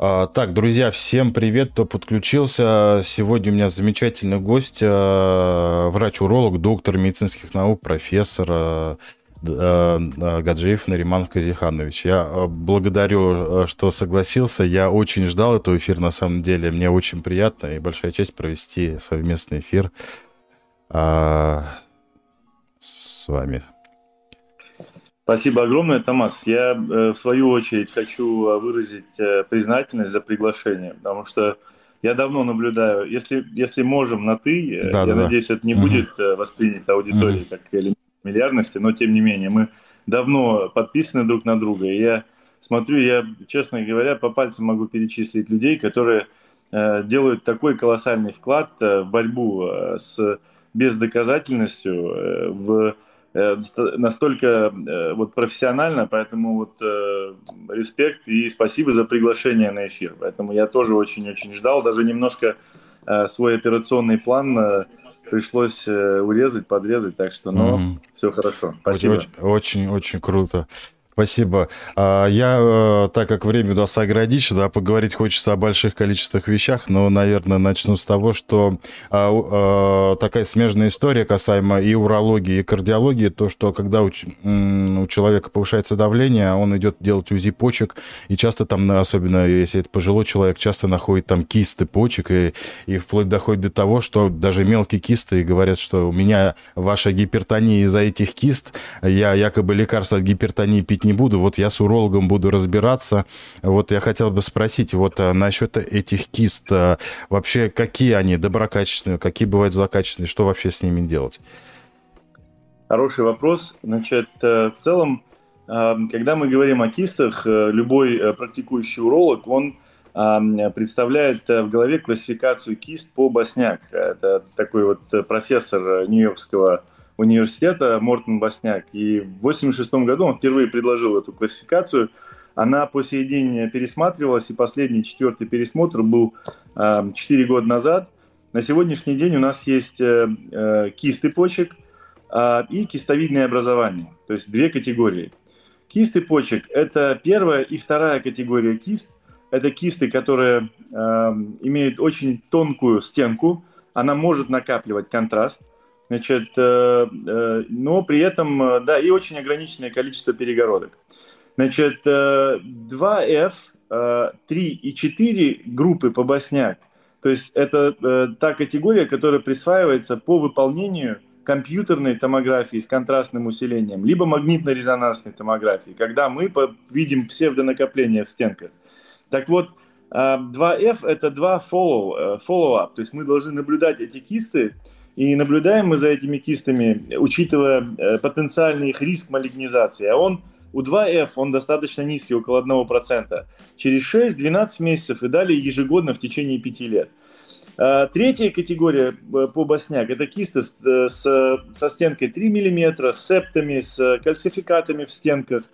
А, так, друзья, всем привет, кто подключился. Сегодня у меня замечательный гость, а, врач-уролог, доктор медицинских наук, профессор а, Гаджиев Нариман Казиханович. Я благодарю, что согласился. Я очень ждал этого эфира, на самом деле. Мне очень приятно и большая честь провести совместный эфир с вами. Спасибо огромное, Томас. Я, э, в свою очередь, хочу э, выразить э, признательность за приглашение, потому что я давно наблюдаю, если, если можем на «ты», да, я да, надеюсь, это не угу. будет воспринято аудиторией угу. как элемент фамильярности, но тем не менее, мы давно подписаны друг на друга, и я смотрю, я, честно говоря, по пальцам могу перечислить людей, которые э, делают такой колоссальный вклад в борьбу э, с бездоказательностью, э, в Э, настолько э, вот профессионально, поэтому вот э, респект и спасибо за приглашение на эфир. Поэтому я тоже очень-очень ждал, даже немножко свой операционный план пришлось урезать, подрезать, так что, но mm-hmm. все хорошо. Спасибо. Очень-очень круто. Спасибо. А, я, э, так как время удастся ограничено, да, поговорить хочется о больших количествах вещах, но, наверное, начну с того, что а, а, такая смежная история касаемо и урологии, и кардиологии, то, что когда у, у человека повышается давление, он идет делать УЗИ почек, и часто там, особенно если это пожилой человек, часто находит там кисты почек, и, и вплоть доходит до того, что даже мелкие кисты говорят, что у меня ваша гипертония из-за этих кист, я якобы лекарства от гипертонии пить не буду, вот я с урологом буду разбираться. Вот я хотел бы спросить вот а, насчет этих кист, а, вообще какие они, доброкачественные, какие бывают злокачественные, что вообще с ними делать? Хороший вопрос. Значит, э, в целом, э, когда мы говорим о кистах, э, любой практикующий уролог, он представляет в голове классификацию кист по Босняк. Это такой вот профессор Нью-Йоркского университета Мортон Босняк. И в 1986 году он впервые предложил эту классификацию. Она по пересматривалась, и последний четвертый пересмотр был э, 4 года назад. На сегодняшний день у нас есть э, э, кисты почек э, и кистовидное образование, то есть две категории. Кисты почек – это первая и вторая категория кист. Это кисты, которые э, имеют очень тонкую стенку, она может накапливать контраст – Значит, э, э, но при этом, э, да, и очень ограниченное количество перегородок. Значит, 2F, 3 и 4 группы по босняк, то есть это та категория, которая присваивается по выполнению компьютерной томографии с контрастным усилением, либо магнитно-резонансной томографии, когда мы видим псевдонакопления в стенках. Так вот, 2F – это два follow, follow-up, то есть мы должны наблюдать эти кисты, и наблюдаем мы за этими кистами, учитывая э, потенциальный их риск малигнизации. А он у 2F он достаточно низкий, около 1%. Через 6-12 месяцев и далее ежегодно в течение 5 лет. А, третья категория э, по босняк – это кисты с, э, с, со стенкой 3 мм, с септами, с кальцификатами в стенках.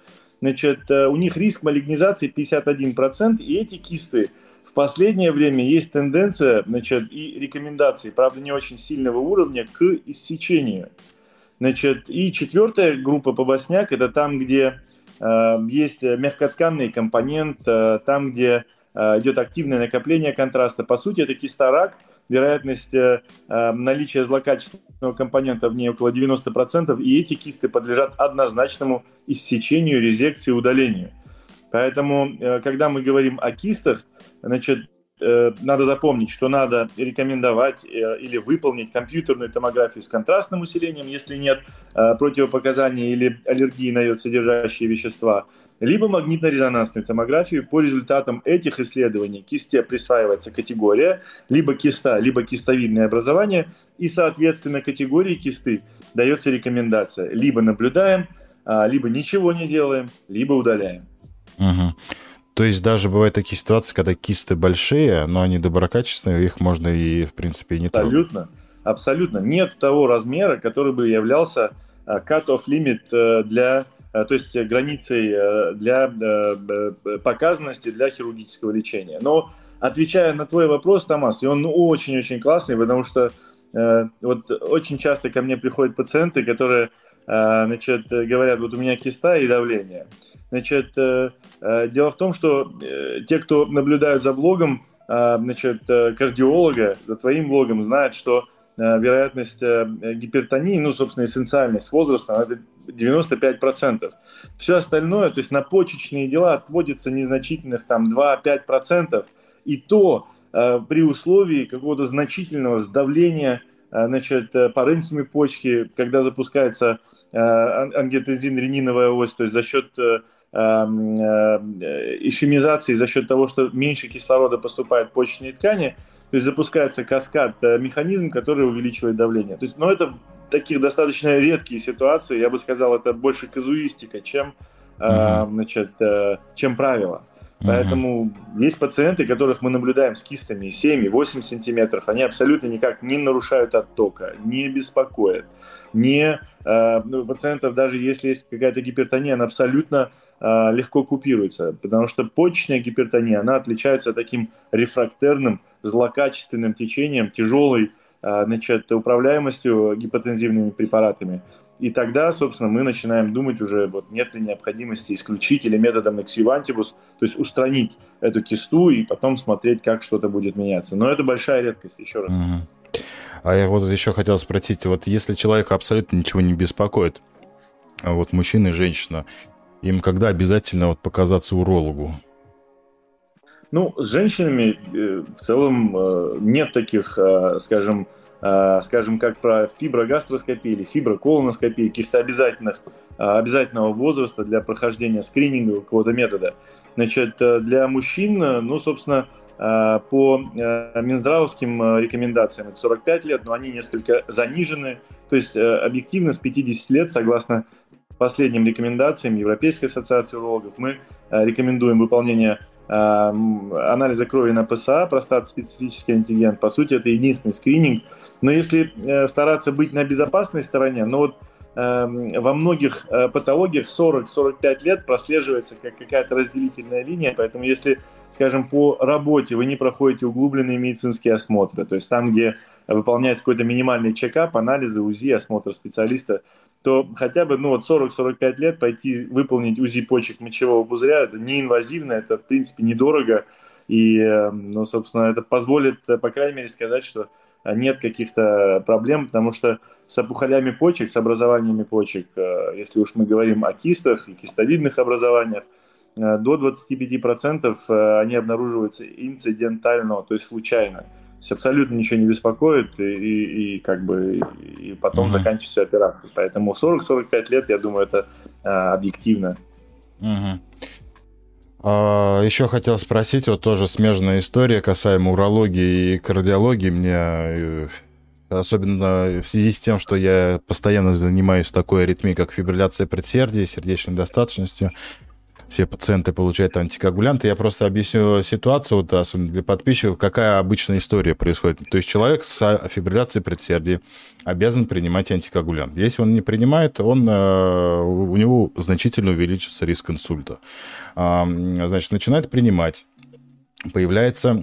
Значит, у них риск малигнизации 51%, и эти кисты – последнее время есть тенденция значит, и рекомендации, правда, не очень сильного уровня, к иссечению. Значит, и четвертая группа побосняк – это там, где э, есть мягкотканный компонент, э, там, где э, идет активное накопление контраста. По сути, это кисторак, вероятность э, э наличия злокачественного компонента в ней около 90%, и эти кисты подлежат однозначному иссечению, резекции, удалению. Поэтому, э, когда мы говорим о кистах, значит, э, надо запомнить, что надо рекомендовать э, или выполнить компьютерную томографию с контрастным усилением, если нет противопоказаний или аллергии на йод содержащие вещества, либо магнитно-резонансную томографию. По результатам этих исследований кисте присваивается категория, либо киста, либо кистовидное образование, и, соответственно, категории кисты дается рекомендация. Либо наблюдаем, а, либо ничего не делаем, либо удаляем. Угу. То есть даже бывают такие ситуации, когда кисты большие, но они доброкачественные, их можно и, в принципе, не трогать. Абсолютно. Абсолютно. Нет того размера, который бы являлся а, cut-off limit э, для, э, то есть границей э, для показанности для хирургического лечения. Но отвечая на твой вопрос, Томас, и он очень-очень классный, потому что вот очень часто ко мне приходят пациенты, которые значит, говорят, вот у меня киста и давление. Значит, дело в том, что те, кто наблюдают за блогом, значит, кардиолога, за твоим блогом, знают, что вероятность гипертонии, ну, собственно, эссенциальность с возрастом, это 95%. Все остальное, то есть на почечные дела отводится незначительных там 2-5%. И то э, при условии какого-то значительного сдавления э, значит, э, паренхимы почки, когда запускается э, ангиотензин-рениновая ось, то есть за счет э, э, ишемизации, за счет того, что меньше кислорода поступает в почечные ткани, то есть запускается каскад, э, механизм, который увеличивает давление. То есть, но ну, это таких достаточно редкие ситуации, я бы сказал, это больше казуистика, чем, mm-hmm. э, значит, э, чем правило. Поэтому mm-hmm. есть пациенты, которых мы наблюдаем с кистами 7-8 сантиметров, они абсолютно никак не нарушают оттока, не беспокоят. Не, э, ну, пациентов, даже если есть какая-то гипертония, она абсолютно э, легко купируется, потому что почечная гипертония, она отличается таким рефрактерным, злокачественным течением, тяжелой э, значит, управляемостью гипотензивными препаратами. И тогда, собственно, мы начинаем думать уже, вот нет ли необходимости исключить или методом эксивантибус, то есть устранить эту кисту и потом смотреть, как что-то будет меняться. Но это большая редкость, еще раз. Угу. А я вот еще хотел спросить, вот если человека абсолютно ничего не беспокоит, а вот мужчина и женщина, им когда обязательно вот показаться урологу? Ну, с женщинами э, в целом э, нет таких, э, скажем, Э, скажем, как про фиброгастроскопию или фиброколоноскопию, каких-то обязательных, э, обязательного возраста для прохождения скрининга какого-то метода. Значит, э, для мужчин, ну, собственно, по Минздравовским рекомендациям это 45 лет, но они несколько занижены. То есть объективно с 50 лет, согласно последним рекомендациям Европейской ассоциации урологов, мы рекомендуем выполнение анализа крови на ПСА, простат-специфический антиген. По сути, это единственный скрининг. Но если э, стараться быть на безопасной стороне, ну вот эм, во многих э, патологиях 40-45 лет прослеживается как какая-то разделительная линия, поэтому если, скажем, по работе вы не проходите углубленные медицинские осмотры, то есть там, где выполняется какой-то минимальный чекап, анализы, УЗИ, осмотр специалиста, то хотя бы ну, вот 40-45 лет пойти выполнить УЗИ почек мочевого пузыря, это неинвазивно, это, в принципе, недорого. И, эм, ну, собственно, это позволит, по крайней мере, сказать, что нет каких-то проблем, потому что с опухолями почек, с образованиями почек, э, если уж мы говорим о кистах и кистовидных образованиях, э, до 25% э, они обнаруживаются инцидентально, то есть случайно есть абсолютно ничего не беспокоит, и, и, и как бы и потом угу. заканчивается операция. Поэтому 40-45 лет, я думаю, это а, объективно. Угу. А, еще хотел спросить, вот тоже смежная история касаемо урологии и кардиологии. Мне э, особенно в связи с тем, что я постоянно занимаюсь такой аритмией, как фибрилляция предсердия, сердечной достаточностью все пациенты получают антикоагулянты. Я просто объясню ситуацию, вот, особенно для подписчиков, какая обычная история происходит. То есть человек с фибрилляцией предсердий обязан принимать антикоагулянт. Если он не принимает, он, э, у него значительно увеличится риск инсульта. Значит, начинает принимать появляется,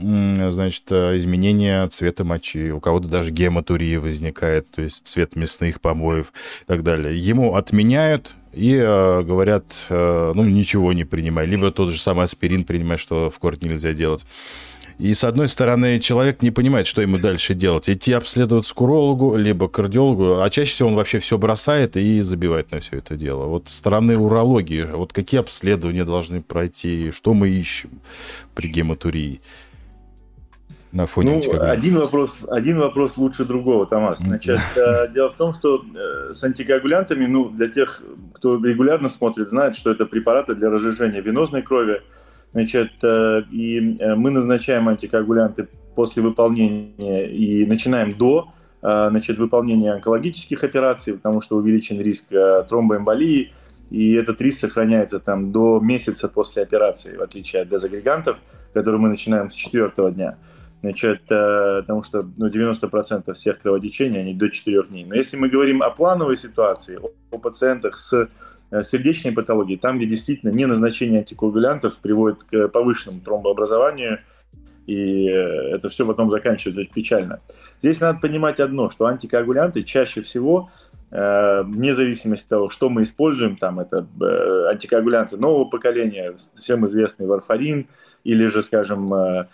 значит, изменение цвета мочи, у кого-то даже гематурия возникает, то есть цвет мясных помоев и так далее. Ему отменяют и э, говорят, э, ну, ничего не принимай. Либо тот же самый аспирин принимай, что в корт нельзя делать. И, с одной стороны, человек не понимает, что ему дальше делать. Идти обследоваться к урологу, либо к кардиологу, а чаще всего он вообще все бросает и забивает на все это дело. Вот с стороны урологии, вот какие обследования должны пройти, что мы ищем при гематурии? На фоне ну, один вопрос, один вопрос лучше другого, Томас. Значит, э, дело в том, что э, с антикоагулянтами, ну, для тех, кто регулярно смотрит, знает, что это препараты для разжижения венозной крови. Значит, э, и мы назначаем антикоагулянты после выполнения и начинаем до значит, выполнения онкологических операций, потому что увеличен риск тромбоэмболии, и этот риск сохраняется там до месяца после операции, в отличие от дезагрегантов, которые мы начинаем с четвертого дня. Значит, э, потому что ну, 90% всех кровотечений, они до 4 дней. Но если мы говорим о плановой ситуации, о, о пациентах с э, сердечной патологией, там, где действительно не назначение антикоагулянтов приводит к повышенному тромбообразованию, и э, это все потом заканчивается печально. Здесь надо понимать одно, что антикоагулянты чаще всего э, вне зависимости от того, что мы используем, там это э, антикоагулянты нового поколения, всем известный варфарин, или же, скажем, э,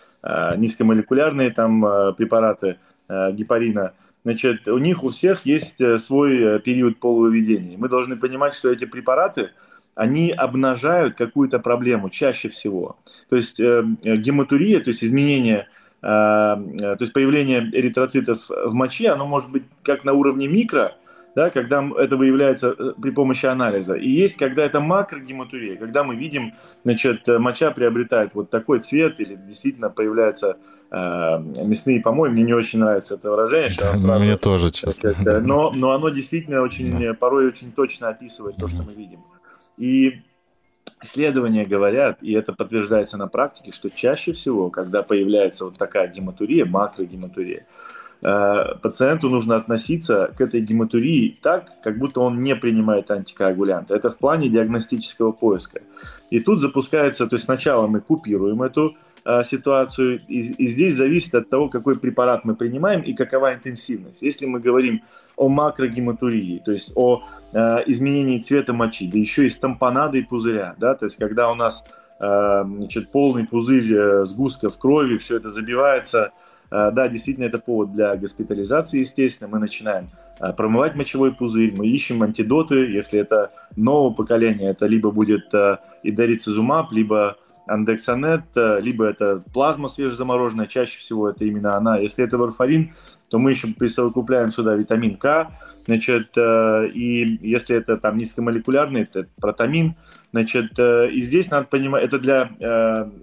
низкомолекулярные там препараты гепарина, значит, у них у всех есть свой период полувыведения. Мы должны понимать, что эти препараты, они обнажают какую-то проблему чаще всего. То есть гематурия, то есть изменение то есть появление эритроцитов в моче, оно может быть как на уровне микро, да, когда это выявляется э, при помощи анализа. И есть, когда это макрогематурия, когда мы видим, значит, э, моча приобретает вот такой цвет или действительно появляются э, мясные помои. Мне не очень нравится это выражение. Сразу, Мне тоже, честно. Но, но оно действительно очень, да. порой очень точно описывает то, что мы видим. И Исследования говорят, и это подтверждается на практике, что чаще всего, когда появляется вот такая гематурия, макрогематурия, пациенту нужно относиться к этой гематурии так, как будто он не принимает антикоагулянты. Это в плане диагностического поиска. И тут запускается, то есть сначала мы купируем эту э, ситуацию, и, и здесь зависит от того, какой препарат мы принимаем и какова интенсивность. Если мы говорим о макрогематурии, то есть о э, изменении цвета мочи, да еще и с тампонадой пузыря, да, то есть когда у нас э, значит, полный пузырь э, сгустков крови, все это забивается Э, да, действительно, это повод для госпитализации, естественно. Мы начинаем э, промывать мочевой пузырь, мы ищем антидоты. Если это нового поколения, это либо будет э, идерицизумаб, либо андексанет, либо это плазма свежезамороженная, чаще всего это именно она. Если это варфарин, то мы еще присовокупляем сюда витамин К, значит, и если это там низкомолекулярный, это протамин, значит, и здесь надо понимать, это для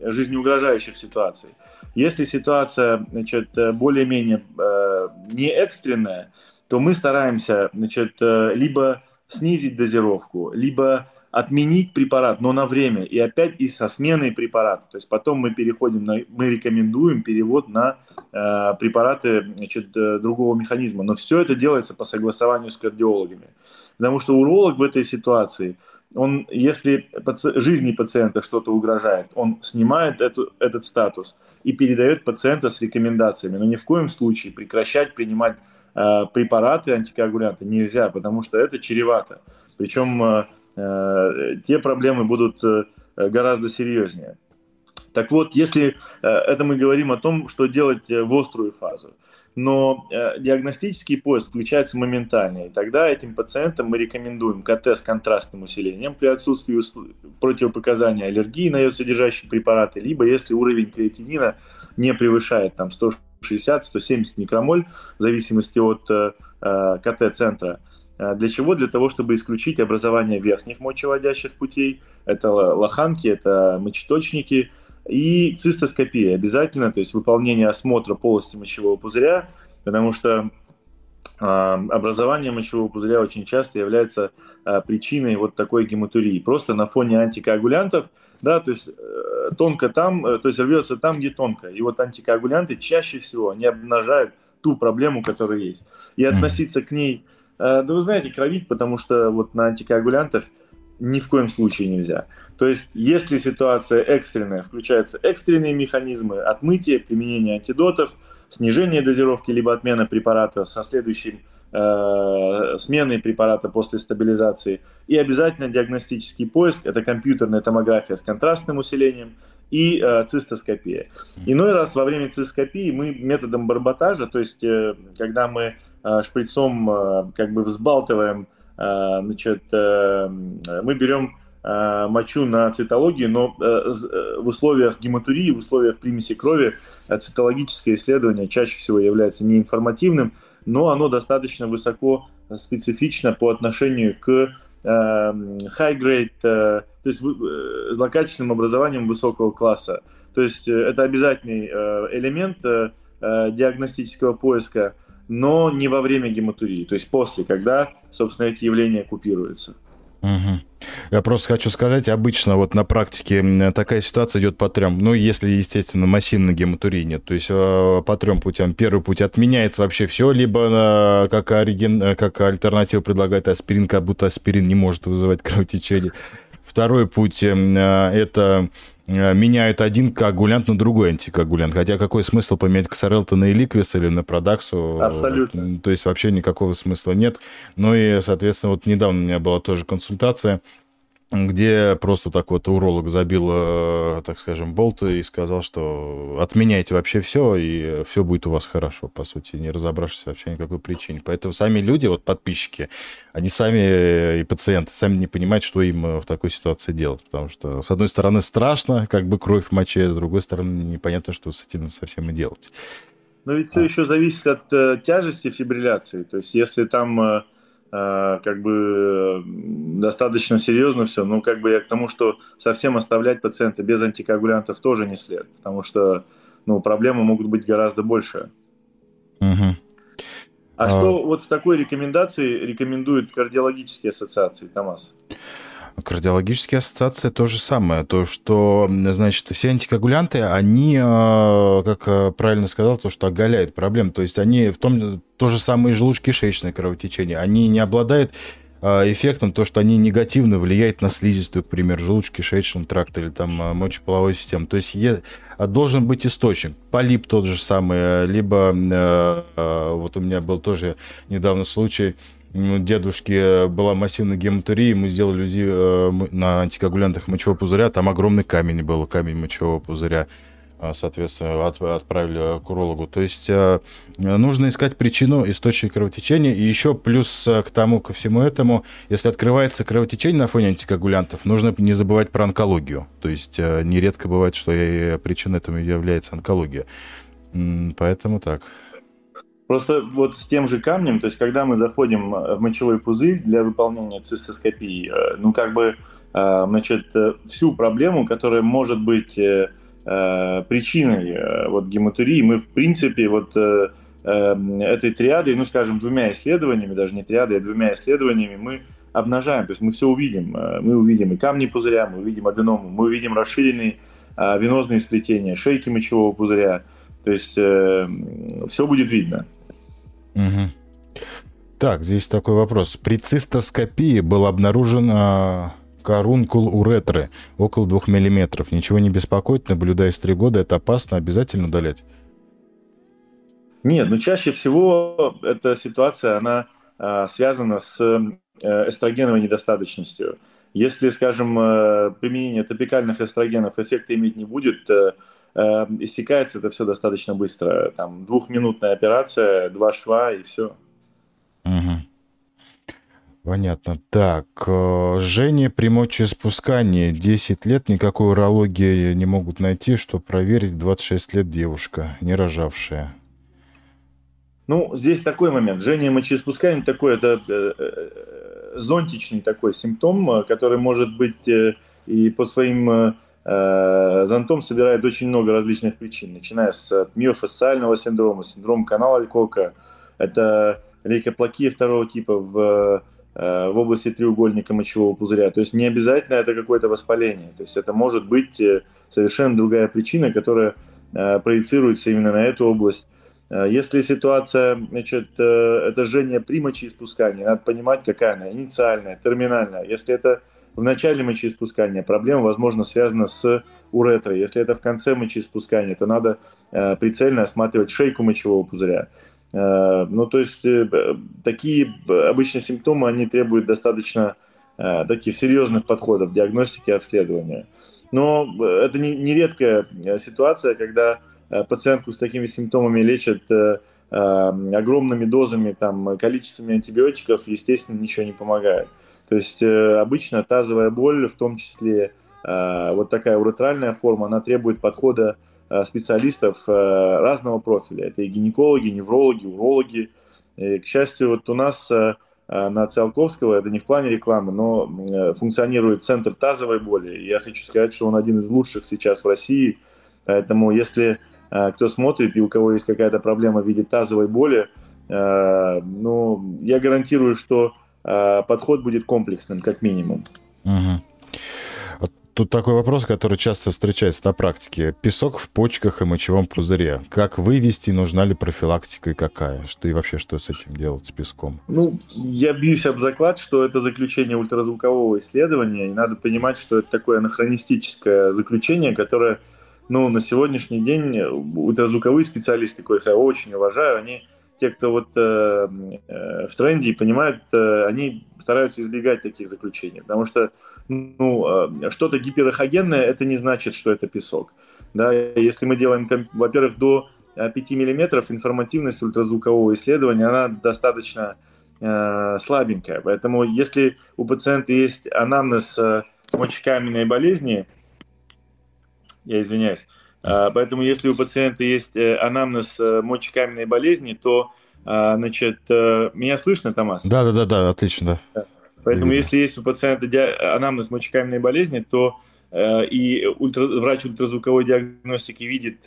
жизнеугрожающих ситуаций. Если ситуация значит, более-менее э, не экстренная, то мы стараемся значит, э, либо снизить дозировку, либо отменить препарат, но на время, и опять и со сменой препарата. То есть потом мы переходим, на, мы рекомендуем перевод на э, препараты значит, э, другого механизма. Но все это делается по согласованию с кардиологами. Потому что уролог в этой ситуации – он, если паци- жизни пациента что-то угрожает, он снимает эту, этот статус и передает пациента с рекомендациями. Но ни в коем случае прекращать принимать э, препараты антикоагулянты нельзя, потому что это чревато. Причем э, э, те проблемы будут э, гораздо серьезнее. Так вот, если э, это мы говорим о том, что делать э, в острую фазу, но э, диагностический поиск включается моментально, и тогда этим пациентам мы рекомендуем КТ с контрастным усилением при отсутствии противопоказания аллергии на йод-содержащие препараты, либо если уровень креатинина не превышает там 160-170 микромоль в зависимости от э, э КТ-центра. Э, для чего? Для того, чтобы исключить образование верхних мочеводящих путей. Это лоханки, это мочеточники – и цистоскопия обязательно, то есть выполнение осмотра полости мочевого пузыря, потому что а, образование мочевого пузыря очень часто является а, причиной вот такой гематурии. Просто на фоне антикоагулянтов, да, то есть э, тонко там, э, то есть рвется там, где тонко. И вот антикоагулянты чаще всего не обнажают ту проблему, которая есть. И относиться к ней, э, да вы знаете, кровить, потому что вот на антикоагулянтах ни в коем случае нельзя. То есть, если ситуация экстренная, включаются экстренные механизмы отмытия, применения антидотов, снижение дозировки либо отмена препарата со следующим э, сменой препарата после стабилизации. И обязательно диагностический поиск – это компьютерная томография с контрастным усилением и э, цистоскопия. Иной раз во время цистоскопии мы методом барботажа, то есть э, когда мы э, шприцом э, как бы взбалтываем, значит, э, мы берем Э, мочу на цитологии, но э, э, в условиях гематурии, в условиях примеси крови цитологическое исследование чаще всего является неинформативным, но оно достаточно высоко специфично по отношению к high grade, то есть злокачественным образованием высокого класса. То есть это обязательный элемент диагностического поиска, но не во время гематурии, то есть после, когда, собственно, эти явления купируются. Угу. Я просто хочу сказать, обычно вот на практике такая ситуация идет по трем. Ну, если, естественно, массивной гематурии нет. То есть э, по трем путям. Первый путь отменяется вообще все, либо э, как, ориген... как альтернативу предлагает аспирин, как будто аспирин не может вызывать кровотечение. Второй путь это меняют один коагулянт на другой антикоагулянт. Хотя какой смысл поменять Ксарелта на Эликвис или на Продаксу? Абсолютно. То есть вообще никакого смысла нет. Ну и, соответственно, вот недавно у меня была тоже консультация где просто так вот уролог забил, э, так скажем, болты и сказал, что отменяйте вообще все, и все будет у вас хорошо, по сути, не разобравшись вообще никакой причине. Поэтому сами люди, вот подписчики, они сами э, и пациенты сами не понимают, что им э, в такой ситуации делать. Потому что, с одной стороны, страшно, как бы кровь в моче, с другой стороны, непонятно, что с этим совсем и делать. Но ведь все еще зависит от э, тяжести фибрилляции. То есть, если там как бы достаточно серьезно все. Ну, как бы я к тому, что совсем оставлять пациента без антикоагулянтов тоже не след, потому что ну, проблемы могут быть гораздо больше. Угу. А, а что вот в такой рекомендации рекомендуют кардиологические ассоциации, Томас? Кардиологические ассоциации то же самое. То, что, значит, все антикоагулянты, они, э, как э, правильно сказал, то, что оголяют проблем. То есть они в том, то же самое желудочно-кишечное кровотечение. Они не обладают э, эффектом, то, что они негативно влияют на слизистую, к примеру, желудочно-кишечного тракта или там мочеполовой системы. То есть е, должен быть источник. Полип тот же самый, либо вот у меня был тоже недавно случай, у дедушки была массивная гематурия, мы сделали УЗИ э, на антикоагулянтах мочевого пузыря, там огромный камень был, камень мочевого пузыря а, соответственно, отправили к урологу. То есть э, нужно искать причину, источник кровотечения. И еще плюс к тому, ко всему этому, если открывается кровотечение на фоне антикоагулянтов, нужно не забывать про онкологию. То есть э, нередко бывает, что причиной этому является онкология. Поэтому так. Просто вот с тем же камнем, то есть когда мы заходим э, в мочевой пузырь для выполнения цистоскопии, э, ну как бы, э, значит, всю проблему, которая может быть причиной вот гематурии, мы в принципе вот этой триадой, ну скажем, двумя исследованиями, даже не триадой, а двумя исследованиями мы обнажаем, то есть мы все увидим. Мы увидим и камни пузыря, мы увидим аденому, мы увидим расширенные венозные сплетения, шейки мочевого пузыря, то есть э, все будет видно. Угу. Так, здесь такой вопрос. При цистоскопии был обнаружен а, карункул уретры около 2 мм. Ничего не беспокоит, наблюдаясь 3 года, это опасно, обязательно удалять? Нет, но ну, чаще всего эта ситуация, она а, связана с э, эстрогеновой недостаточностью. Если, скажем, э, применение топикальных эстрогенов эффекта иметь не будет, э, э, иссякается это все достаточно быстро. Там двухминутная операция, два шва и все. Угу. Понятно. Так, Женя при мочеиспускании 10 лет, никакой урологии не могут найти, что проверить 26 лет девушка, не рожавшая. Ну, здесь такой момент. Жжение мочеиспускания такой, это э, э, зонтичный такой симптом, который может быть э, и по своим Э, зонтом собирает очень много различных причин, начиная с миофасциального синдрома, синдром канала Алькока, это лейкоплакия второго типа в, э, в области треугольника мочевого пузыря. То есть не обязательно это какое-то воспаление. То есть это может быть э, совершенно другая причина, которая проецируется именно на эту область. Если ситуация, значит, это жжение при мочеиспускании, надо понимать, какая она, инициальная, терминальная. Если это в начале мочеиспускания проблема, возможно, связана с уретрой. Если это в конце мочеиспускания, то надо э, прицельно осматривать шейку мочевого пузыря. Э, ну, то есть э, такие обычные симптомы, они требуют достаточно э, таких серьезных подходов диагностики и обследования. Но это не, не редкая э, ситуация, когда э, пациентку с такими симптомами лечат э, э, огромными дозами, там, количествами антибиотиков, естественно, ничего не помогает. То есть э, обычно тазовая боль, в том числе э, вот такая уретральная форма, она требует подхода э, специалистов разного профиля. Это и гинекологи, неврологи, урологи. И, к счастью, вот у нас на Циолковского, это не в плане рекламы, но функционирует центр тазовой боли. Я хочу сказать, что он один из лучших сейчас в России. Поэтому если кто смотрит и у кого есть какая-то проблема в виде тазовой боли, ну, я гарантирую, что Э, подход будет комплексным, как минимум. Угу. тут такой вопрос, который часто встречается на практике. Песок в почках и мочевом пузыре. Как вывести, нужна ли профилактика и какая? Что и вообще, что с этим делать, с песком? Ну, я бьюсь об заклад, что это заключение ультразвукового исследования, и надо понимать, что это такое анахронистическое заключение, которое, ну, на сегодняшний день ультразвуковые специалисты, коих я очень уважаю, они те, кто вот э, э, в тренде и понимают, э, они стараются избегать таких заключений, потому что ну, э, что-то гиперохогенное, это не значит, что это песок. Да, если мы делаем, во-первых, до 5 э, миллиметров информативность ультразвукового исследования, она достаточно э, слабенькая. Поэтому если у пациента есть анамнез э, мочекаменной болезни, я извиняюсь, поэтому, если у пациента есть э, анамнез э, мочекаменной болезни, то, а, значит, э, меня слышно, Томас? Да, да, да, да, отлично, да. Поэтому, если есть у пациента анамнез мочекаменной болезни, то и ультра, врач ультразвуковой диагностики видит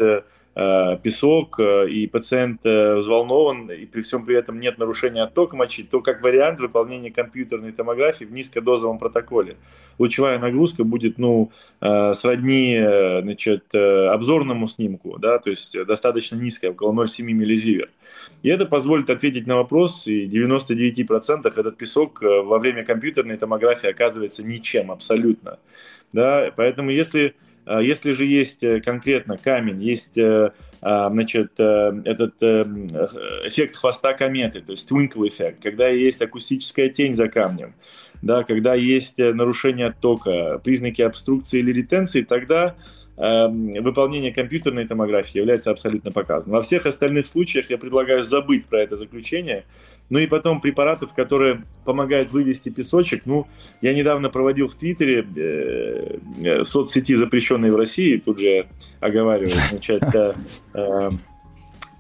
песок, э, и пациент э, взволнован, и при всем при этом нет нарушения оттока мочи, то как вариант выполнения компьютерной томографии в низкодозовом протоколе. Лучевая нагрузка будет ну, сродни значит, обзорному снимку, да, то есть достаточно низкая, около 0,7 миллизиверт. И это позволит ответить на вопрос, и в 99% этот песок во время компьютерной томографии оказывается ничем абсолютно. Да? Поэтому если если же есть э, конкретно камень, есть э, а, значит, э, этот эффект хвоста кометы, то есть twinkle эффект, когда есть акустическая тень за камнем, да, когда есть нарушение оттока, признаки обструкции или ретенции, тогда выполнение компьютерной томографии является абсолютно показанным. Во всех остальных случаях я предлагаю забыть про это заключение. Ну и потом препаратов, которые помогают вывести песочек. Ну, я недавно проводил в Твиттере э, э, соцсети, запрещенной в России, тут же оговариваю, значит, э,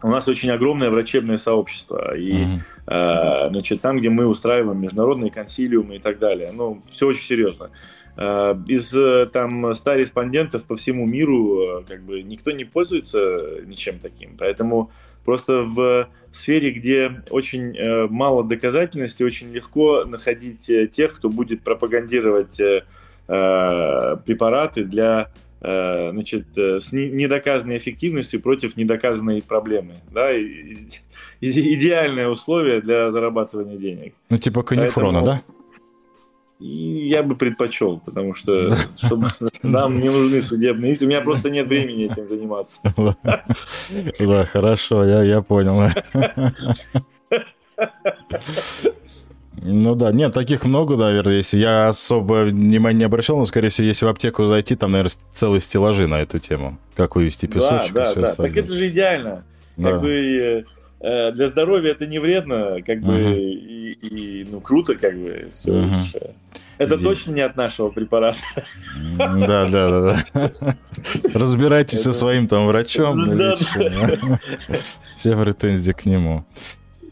у нас очень огромное врачебное сообщество, и э, значит, там, где мы устраиваем международные консилиумы и так далее, ну, все очень серьезно. Э, из э, там 100 респондентов по всему миру э, как бы никто не пользуется ничем таким. Поэтому просто в сфере, где очень мало доказательностей, очень легко находить тех, кто будет пропагандировать препараты для значит, с недоказанной эффективностью против недоказанной проблемы. Да? И, и, идеальное условие для зарабатывания денег. Ну, типа канифрона, Поэтому... да? И я бы предпочел, потому что чтобы, нам не нужны судебные иски. У меня просто нет времени этим заниматься. Да, хорошо, я, я понял. Ну да, нет, таких много, наверное, если я особо внимания не обращал, но, скорее всего, если в аптеку зайти, там, наверное, целые стеллажи на эту тему. Как вывести песочек да, да, да. Так это же идеально. Да. Как бы Э, для здоровья это не вредно, как бы, uh-huh. и, и, ну, круто, как бы, все. Uh-huh. Это Иди. точно не от нашего препарата. Да, да, да. Разбирайтесь со своим там врачом. Все претензии к нему.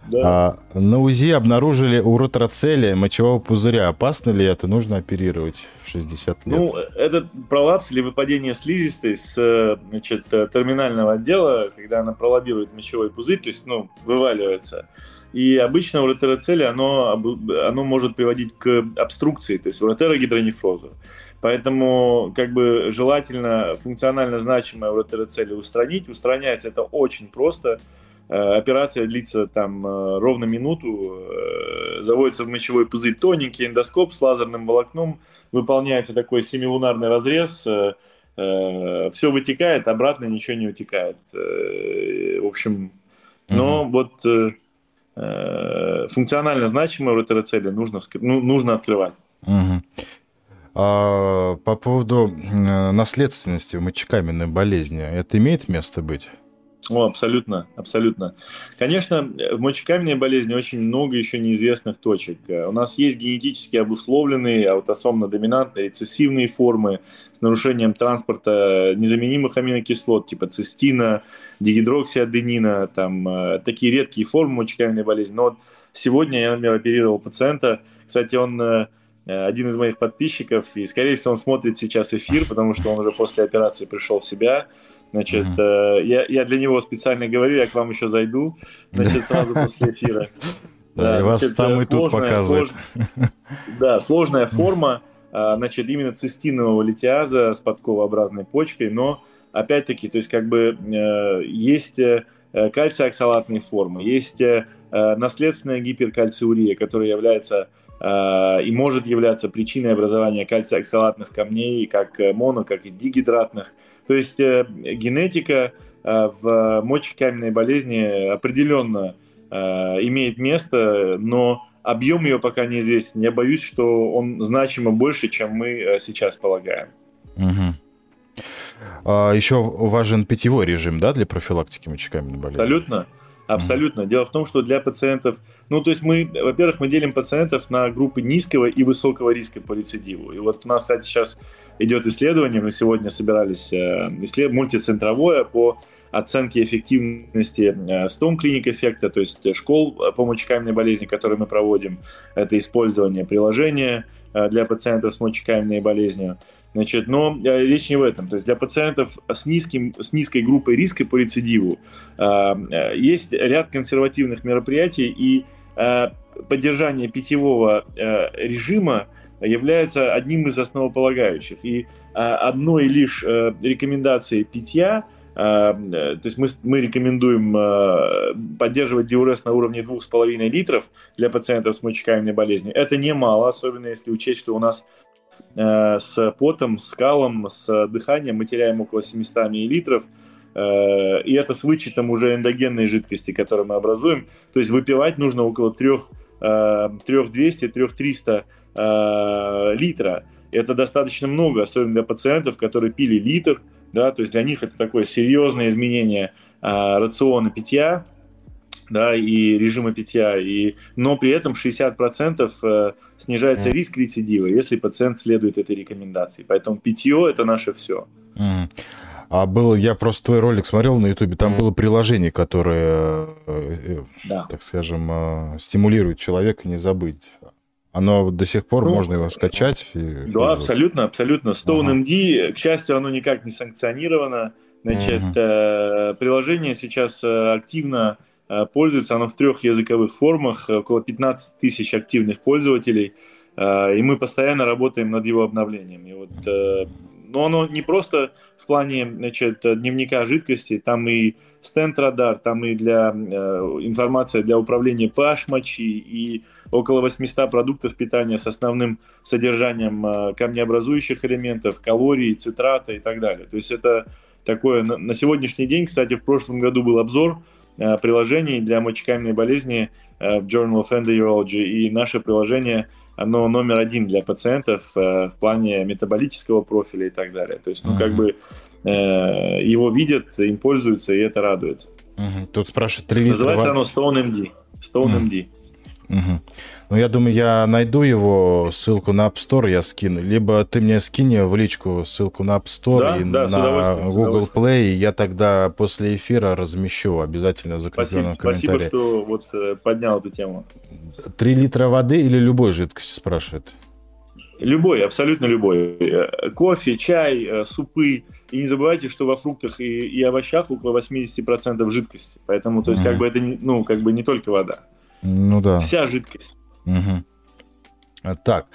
Да. А, на УЗИ обнаружили уротроцелия мочевого пузыря. Опасно ли это? Нужно оперировать в 60 лет? Ну, этот пролапс или выпадение слизистой с значит, терминального отдела, когда она пролоббирует мочевой пузырь, то есть ну, вываливается. И обычно уротероцелия, оно, оно может приводить к обструкции, то есть уротерогидронефрозу. Поэтому как бы желательно функционально значимое уротероцелия устранить. Устраняется это очень просто – Э, операция длится там э, ровно минуту, э, заводится в мочевой пузырь тоненький эндоскоп с лазерным волокном, выполняется такой семилунарный разрез, все вытекает, обратно ничего не утекает. В общем, но угу. вот функционально значимые уретероцели нужно, ну, нужно открывать. Угу. А, по поводу наследственности мочекаменной болезни, это имеет место быть? О, абсолютно, абсолютно. Конечно, в мочекаменной болезни очень много еще неизвестных точек. У нас есть генетически обусловленные аутосомно-доминантные рецессивные формы с нарушением транспорта незаменимых аминокислот, типа цистина, дигидроксиаденина, там э, такие редкие формы мочекаменной болезни. Но вот сегодня я, например, оперировал пациента, кстати, он э, один из моих подписчиков, и, скорее всего, он смотрит сейчас эфир, потому что он уже после операции пришел в себя. Значит, uh-huh. э, я, я для него специально говорю, я к вам еще зайду, значит, сразу после эфира. Да, и вас там и тут показывают. Да, сложная форма, значит, именно цистинового литиаза с подковообразной почкой, но опять-таки, то есть как бы есть кальциоксалатные формы, есть наследственная гиперкальциурия, которая является и может являться причиной образования кальциоксалатных камней, как моно, как и дигидратных. То есть генетика в мочекаменной болезни определенно имеет место, но Объем ее пока неизвестен. Я боюсь, что он значимо больше, чем мы э, сейчас полагаем. Угу. А еще важен питьевой режим, да, для профилактики мочекаменной болезни? Абсолютно. Абсолютно. Дело в том, что для пациентов, ну, то есть мы, во-первых, мы делим пациентов на группы низкого и высокого риска по рецидиву. И вот у нас, кстати, сейчас идет исследование, мы сегодня собирались э, исслед... мультицентровое по оценки эффективности э, Stone Clinic эффекта, то есть школ э, по мочекаменной болезни, которые мы проводим, это использование приложения э, для пациентов с мочекаменной болезнью. Значит, но речь не в этом. То есть для пациентов с, низким, с низкой группой риска по рецидиву есть ряд консервативных мероприятий, и поддержание питьевого режима является одним из основополагающих. И одной лишь рекомендацией питья э, то есть мы, мы рекомендуем э, поддерживать диурез на уровне 2,5 литров для пациентов с мочекаменной болезнью. Это немало, особенно если учесть, что у нас э, с потом, с калом, с дыханием мы теряем около 700 миллилитров, и это с вычетом уже эндогенной жидкости, которую мы образуем. То есть выпивать нужно около 3, 3200-3300 литра. Это достаточно много, особенно для пациентов, которые пили литр, да, то есть для них это такое серьезное изменение а, рациона питья, да, и режима питья, и, но при этом 60% э, снижается риск рецидива, если пациент следует этой рекомендации. Поэтому питье – это наше все. А был, я просто твой ролик смотрел на Ютубе, там было приложение, которое, э, э, да. так скажем, стимулирует человека не забыть оно до сих пор, ну, можно его скачать? И да, абсолютно, абсолютно. Stone ага. MD, к счастью, оно никак не санкционировано. Значит, ага. э, приложение сейчас э, активно э, пользуется, оно в трех языковых формах, около 15 тысяч активных пользователей, э, и мы постоянно работаем над его обновлением. И вот, э, но оно не просто в плане значит, дневника жидкости, там и стенд-радар, там и для э, информация для управления pH мочи, и около 800 продуктов питания с основным содержанием э, камнеобразующих элементов, калорий, цитрата и так далее. То есть это такое на сегодняшний день, кстати, в прошлом году был обзор э, приложений для мочекаменной болезни э, в Journal of Endourology, и наше приложение оно номер один для пациентов в плане метаболического профиля и так далее. То есть, ну, как бы его видят, им пользуются, и это радует. Тут спрашивают 3 литра... Называется оно Stone MD. Stone MD. Угу. Ну, я думаю, я найду его, ссылку на App Store я скину. Либо ты мне скинь в личку ссылку на App Store да, и да, на Google Play, и я тогда после эфира размещу обязательно закрепленном спасибо, комментарии. Спасибо, что вот э, поднял эту тему. Три литра воды или любой жидкости, спрашивает? Любой, абсолютно любой. Э, кофе, чай, э, супы. И не забывайте, что во фруктах и, и овощах около 80% жидкости. Поэтому, то есть, mm как бы это не, ну, как бы не только вода. Ну да. Вся жидкость. Угу. Так,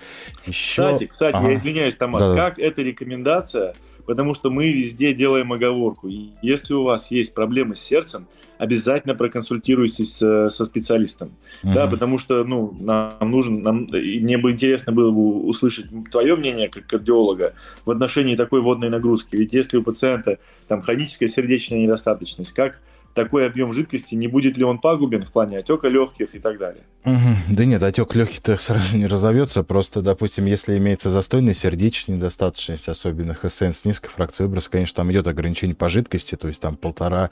еще... Кстати, кстати, ага. я извиняюсь, Томас, да, как эта рекомендация, потому что мы везде делаем оговорку. Если у вас есть проблемы с сердцем, обязательно проконсультируйтесь со специалистом. Угу. Да, потому что, ну, нам нужен, нам, мне бы интересно было бы услышать твое мнение как кардиолога в отношении такой водной нагрузки. Ведь если у пациента там хроническая сердечная недостаточность, как такой объем жидкости, не будет ли он пагубен в плане отека легких и так далее. Угу. Да нет, отек легких-то сразу не разовьется. Просто, допустим, если имеется застойная сердечная недостаточность, особенно ХСН с низкой фракцией выброса, конечно, там идет ограничение по жидкости, то есть там полтора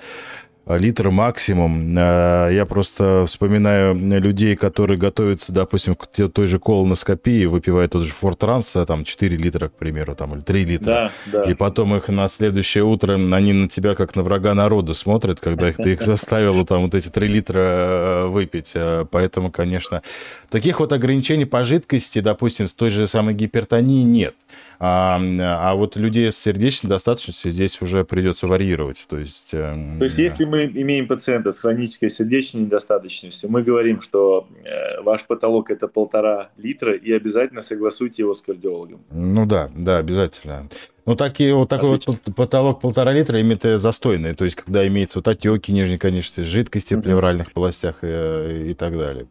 литр максимум. Э, я просто вспоминаю людей, которые готовятся, допустим, к той же колоноскопии, выпивают тот же Фортранс, там 4 литра, к примеру, там, или 3 литра. Да, да. И потом их на следующее утро, они на тебя как на врага народа смотрят, когда ты их заставил там вот эти 3 литра э, выпить. Э, поэтому, конечно, таких вот ограничений по жидкости, допустим, с той же самой гипертонии нет. А, а вот людей с сердечной достаточностью здесь уже придется варьировать. То есть, то есть если мы мы имеем пациента с хронической сердечной недостаточностью, мы говорим, что э, ваш потолок это полтора литра, и обязательно согласуйте его с кардиологом. Ну да, да, обязательно. Ну, такие, вот такой Отлично. вот потолок полтора литра имеет застойный, то есть когда имеется вот отеки нижней конечности, жидкости в плевральных полостях и, и так далее.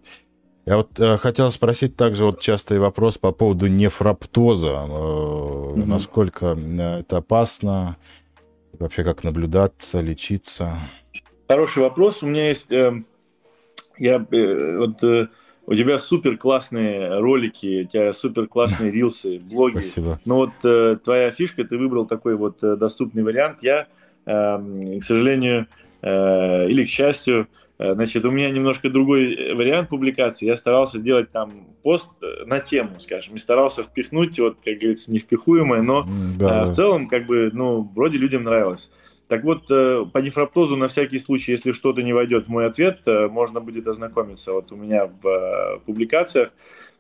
Я вот э, хотел спросить также вот частый вопрос по поводу нефроптоза. Э, угу. Насколько это опасно? Вообще как наблюдаться, лечиться? Хороший вопрос. У меня есть... Э, я, э, вот, э, у тебя супер классные ролики, у тебя супер классные рилсы, блоги. Спасибо. Но вот э, твоя фишка, ты выбрал такой вот э, доступный вариант. Я, э, к сожалению, э, или к счастью, Э, значит, у меня немножко другой э, вариант публикации. Я старался делать там пост э, на тему, скажем, и старался впихнуть, вот, как говорится, невпихуемое, но да, в целом, как бы, ну, вроде людям нравилось. Так вот, по нефроптозу на всякий случай, если что-то не войдет в мой ответ, можно будет ознакомиться вот у меня в публикациях.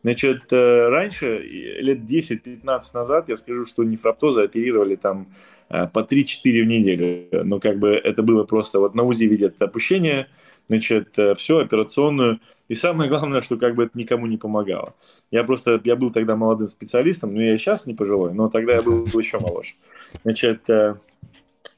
Значит, раньше, лет 10-15 назад, я скажу, что нефроптоза оперировали там по 3-4 в неделю. Но как бы это было просто вот на УЗИ видят опущение, значит, э, все, операционную. И самое главное, что как бы это никому не помогало. Я просто, я был тогда молодым специалистом, но я сейчас не пожилой, но тогда я был еще моложе. Значит, э,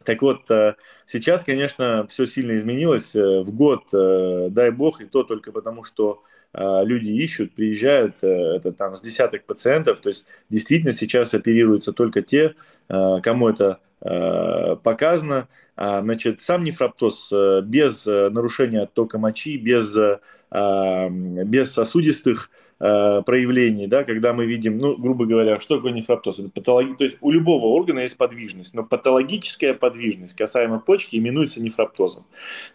так вот, э, сейчас, конечно, все сильно изменилось. В год, дай бог, и то только потому, что люди ищут, приезжают, это там с десяток пациентов, то есть действительно сейчас оперируются только те, кому это Э, показано. А, значит, сам нефроптоз э, без э, нарушения оттока мочи, без, без сосудистых проявлений, да, когда мы видим, ну, грубо говоря, что такое нефроптоз? Это патология, то есть у любого органа есть подвижность, но патологическая подвижность касаемо почки именуется нефроптозом.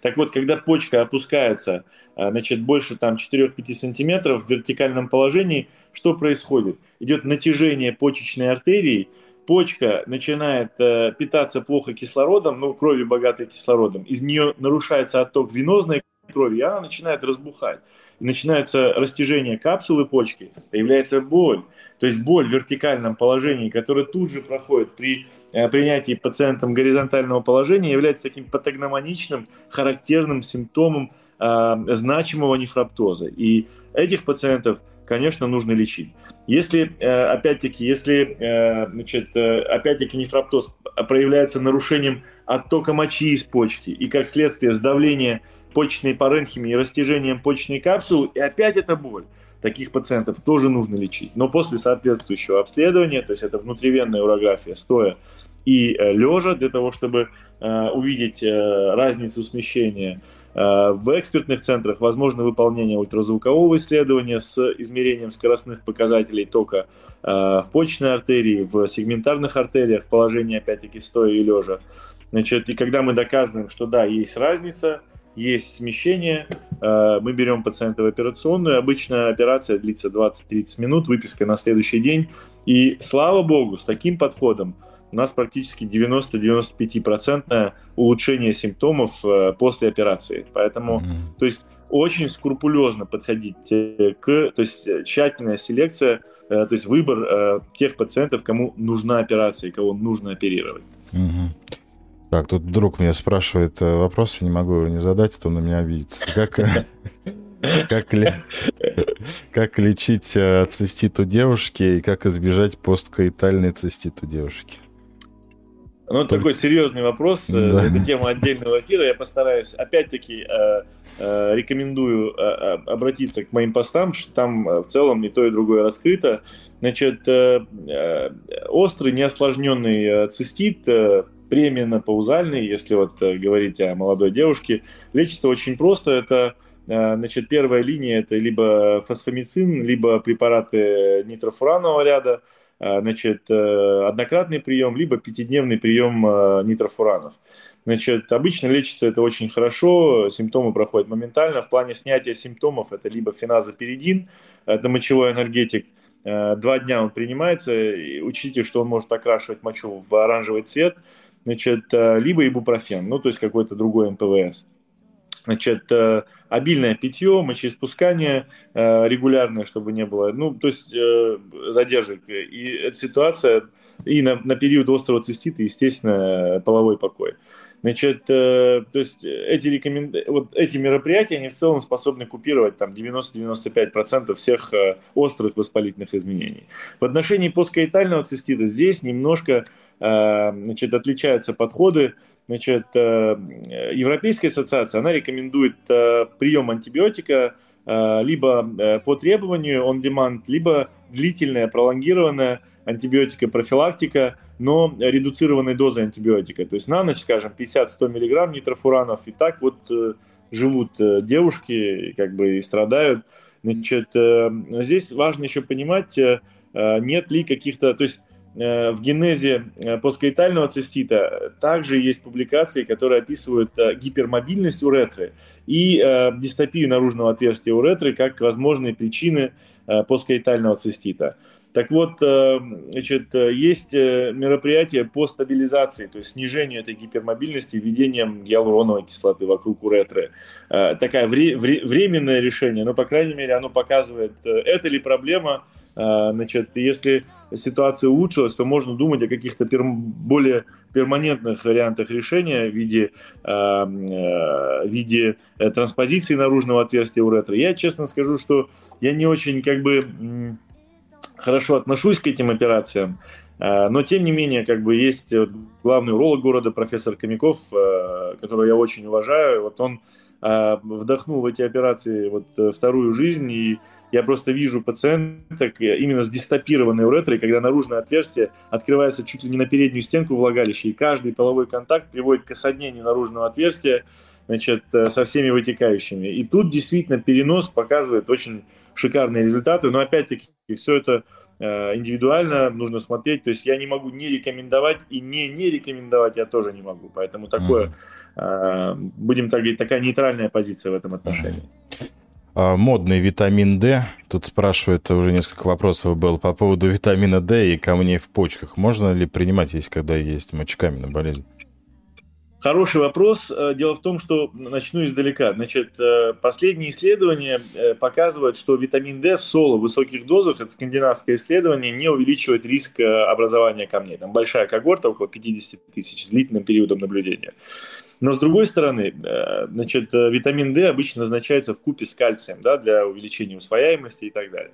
Так вот, когда почка опускается значит, больше там 4-5 сантиметров в вертикальном положении, что происходит? Идет натяжение почечной артерии, почка начинает э, питаться плохо кислородом, ну, кровью богатой кислородом, из нее нарушается отток венозной крови, и она начинает разбухать. И начинается растяжение капсулы почки, появляется боль. То есть боль в вертикальном положении, которая тут же проходит при э, принятии пациентом горизонтального положения, является таким патогномоничным, характерным симптомом э, значимого нефроптоза. И этих пациентов – конечно, нужно лечить. Если, э, опять-таки, если, э, значит, опять-таки, нефроптоз проявляется нарушением оттока мочи из почки и, как следствие, сдавления почечной паренхимии и растяжением почечной капсулы, и опять это боль. Таких пациентов тоже нужно лечить. Но после соответствующего обследования, то есть это внутривенная урография стоя и лежа, для того, чтобы увидеть разницу смещения, Э, в экспертных центрах возможно выполнение ультразвукового исследования с измерением скоростных показателей тока э, в почечной артерии, в сегментарных артериях, в положении, опять-таки, стоя и лежа. Значит, и когда мы доказываем, что да, есть разница, есть смещение, э, мы берем пациента в операционную. Обычно операция длится 20-30 минут, выписка на следующий день. И слава богу, с таким подходом у нас практически 90-95% улучшение симптомов э, после операции. Поэтому, mm-hmm. то есть очень скрупулезно подходить э, к, то есть тщательная селекция, то есть выбор тех пациентов, кому нужна операция, кого нужно оперировать. Угу. Так, тут друг меня спрашивает вопрос, я не могу его не задать, а то на меня обидится. Как, как, ли, как лечить цистит у девушки и как избежать посткоитальный цистит у девушки? Ну, Только... такой серьезный вопрос. Э, да. Это тема отдельного эфира. Я постараюсь, опять-таки, э, э, рекомендую обратиться к моим постам, что там в целом и то, и другое раскрыто. Значит, острый, неосложненный цистит, премиенно-паузальный, если вот говорить о молодой девушке, лечится очень просто. Это Значит, первая линия это либо фосфомицин, либо препараты нитрофуранового ряда, Э, значит, э, однократный прием, либо пятидневный прием э, нитрофуранов. Значит, обычно лечится это очень хорошо, симптомы проходят моментально. В плане снятия симптомов это либо феназоперидин, это мочевой энергетик, два дня он принимается, и учтите, что он может окрашивать мочу в оранжевый цвет, значит, либо ибупрофен, ну, то есть какой-то другой МПВС. Значит, э, обильное питье, мочеиспускание э, регулярное, чтобы не было, ну, то есть э, задержек. И эта ситуация, и на, на период острого цистита, естественно, половой покой. Значит, э, то есть эти, рекомен... вот эти мероприятия, они в целом способны купировать там 90-95% всех э, острых воспалительных изменений. В отношении посткаитального цистита здесь немножко э, значит, отличаются подходы. Значит, Европейская ассоциация, она рекомендует прием антибиотика либо по требованию on demand, либо длительная, пролонгированная антибиотика профилактика но редуцированной дозой антибиотика. То есть на ночь, скажем, 50-100 миллиграмм нитрофуранов, и так вот э, живут э, девушки, как бы и страдают. Значит, э, здесь важно еще понимать, нет ли каких-то, то есть в генезе посткаитального цистита также есть публикации, которые описывают гипермобильность уретры и дистопию наружного отверстия уретры как возможные причины посткаитального цистита. Так вот, э, значит, э, есть э, мероприятия по стабилизации, то есть снижению этой гипермобильности введением гиалуроновой кислоты вокруг уретры. Такая вре- вре- временное решение, но, по крайней мере, оно показывает, это ли проблема. Значит, если ситуация улучшилась, то можно думать о каких-то пер- более перманентных вариантах решения в виде, в виде транспозиции наружного отверстия уретры. Я честно скажу, что я не очень как бы хорошо отношусь к этим операциям, э, но тем не менее, как бы есть главный уролог города, профессор Комиков, э, которого я очень уважаю. Вот он э, вдохнул в эти операции вот вторую жизнь, и я просто вижу пациенток именно с дистопированной уретрой, когда наружное отверстие открывается чуть ли не на переднюю стенку влагалища, и каждый половой контакт приводит к осаднению наружного отверстия, значит, со всеми вытекающими. И тут действительно перенос показывает очень шикарные результаты, но опять-таки все это э, индивидуально нужно смотреть. То есть я не могу не рекомендовать и не не рекомендовать я тоже не могу. Поэтому такое, mm-hmm. будем так говорить, такая нейтральная позиция в этом отношении. Mm-hmm. Модный витамин D. Тут спрашивают, уже несколько вопросов было по поводу витамина D и камней в почках. Можно ли принимать, если когда есть мочекаменная болезнь? Хороший вопрос. Э, дело в том, что начну издалека. Значит, э, последние исследования э, показывают, что витамин D в соло в высоких дозах, это скандинавское исследование, не увеличивает риск образования камней. Там большая когорта, около 50 тысяч, с длительным периодом наблюдения. Но с другой стороны, значит, витамин D обычно назначается в купе с кальцием да, для увеличения усвояемости и так далее.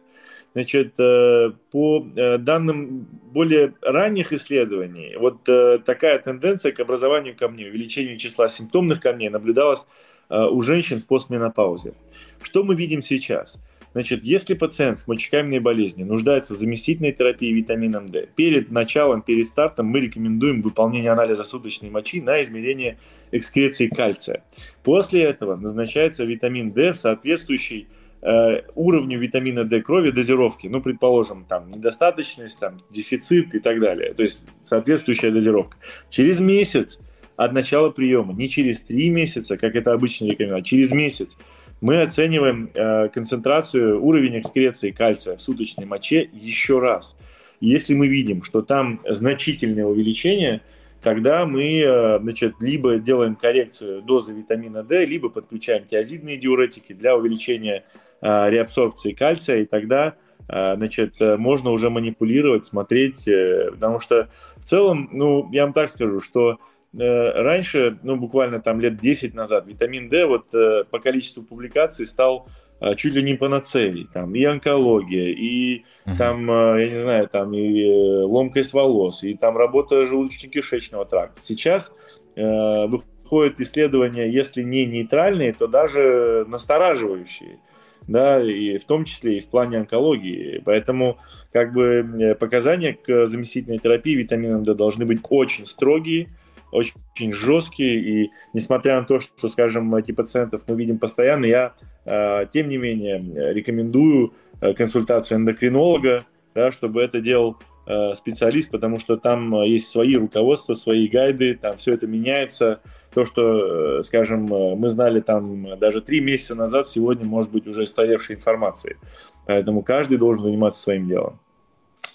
Значит, э, по э, данным более ранних исследований, вот э, такая тенденция к образованию камней, увеличению числа симптомных камней наблюдалась у женщин в постменопаузе. Что мы видим сейчас? Значит, если пациент с мочекаменной болезнью нуждается в заместительной терапии витамином D, перед началом, перед стартом мы рекомендуем выполнение анализа суточной мочи на измерение экскреции кальция. После этого назначается витамин D в соответствующей Э, уровню витамина D крови дозировки, ну, предположим, там, недостаточность, там, дефицит и так далее, то есть соответствующая дозировка. Через месяц от начала приема, не через три месяца, как это обычно рекомендуют, а через месяц мы оцениваем э, концентрацию, уровень экскреции кальция в суточной моче еще раз. Если мы видим, что там значительное увеличение – тогда мы э, значит, либо делаем коррекцию дозы витамина D, либо подключаем тиазидные диуретики для увеличения э, реабсорбции кальция, и тогда э, значит, можно уже манипулировать, смотреть, потому что в целом, ну, я вам так скажу, что раньше, ну, буквально там лет 10 назад, витамин D вот по количеству публикаций стал чуть ли не панацеей, там и онкология, и uh-huh. там, а, я не знаю, там и э, ломкость волос, и там работа желудочно-кишечного тракта. Сейчас э, выходят исследования, если не нейтральные, то даже настораживающие, да, и в том числе и в плане онкологии. Поэтому как бы э, показания к заместительной терапии витамином D должны быть очень строгие, очень, очень жесткие, и несмотря на то, что, скажем, эти пациентов мы видим постоянно, я, тем не менее, рекомендую э, консультацию эндокринолога, да, чтобы это делал э, специалист, потому что там есть свои руководства, свои гайды, там все это меняется. То, что, скажем, мы знали там даже три месяца назад, сегодня может быть уже устаревшей информацией. Поэтому каждый должен заниматься своим делом.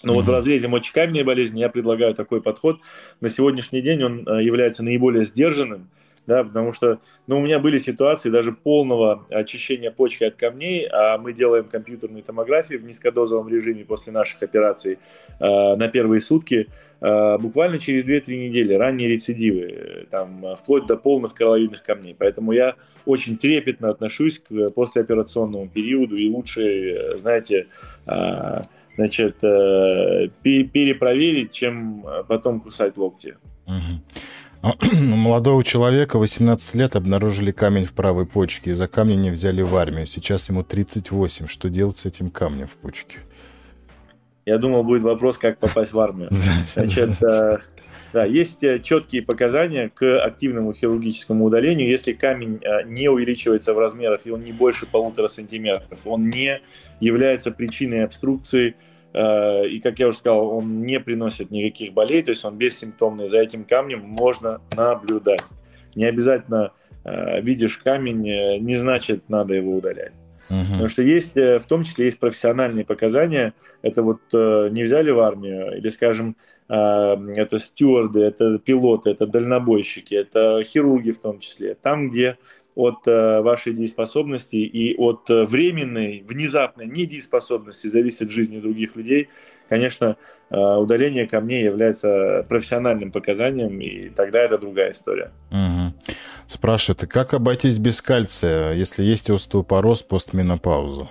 Но mm-hmm. вот в разрезе мочекаменной болезни я предлагаю такой подход. На сегодняшний день он э, является наиболее сдержанным, да, потому что, ну, у меня были ситуации даже полного очищения почки от камней, а мы делаем компьютерную томографию в низкодозовом режиме после наших операций э, на первые сутки, э, буквально через 2-3 недели, ранние рецидивы, там, вплоть до полных коралловидных камней. Поэтому я очень трепетно отношусь к послеоперационному периоду и лучше, знаете, э, значит, э, перепроверить, чем потом кусать локти. Угу. У молодого человека 18 лет обнаружили камень в правой почке, и за камня не взяли в армию. Сейчас ему 38. Что делать с этим камнем в почке? Я думал, будет вопрос, как попасть в армию. Значит, э, да, есть э, четкие показания к активному хирургическому удалению. Если камень э, не увеличивается в размерах, и он не больше полутора сантиметров, он не является причиной обструкции, и, как я уже сказал, он не приносит никаких болей, то есть он бессимптомный. За этим камнем можно наблюдать. Не обязательно э, видишь камень, э, не значит, надо его удалять. Угу. Потому что есть, в том числе, есть профессиональные показания. Это вот не взяли в армию, или, скажем, это стюарды, это пилоты, это дальнобойщики, это хирурги в том числе. Там, где от э, вашей дееспособности и от э, временной, внезапной недееспособности зависит жизнь других людей, конечно, э, удаление камней является профессиональным показанием, и тогда это другая история. Угу. Спрашивают, как обойтись без кальция, если есть остеопороз постменопаузу?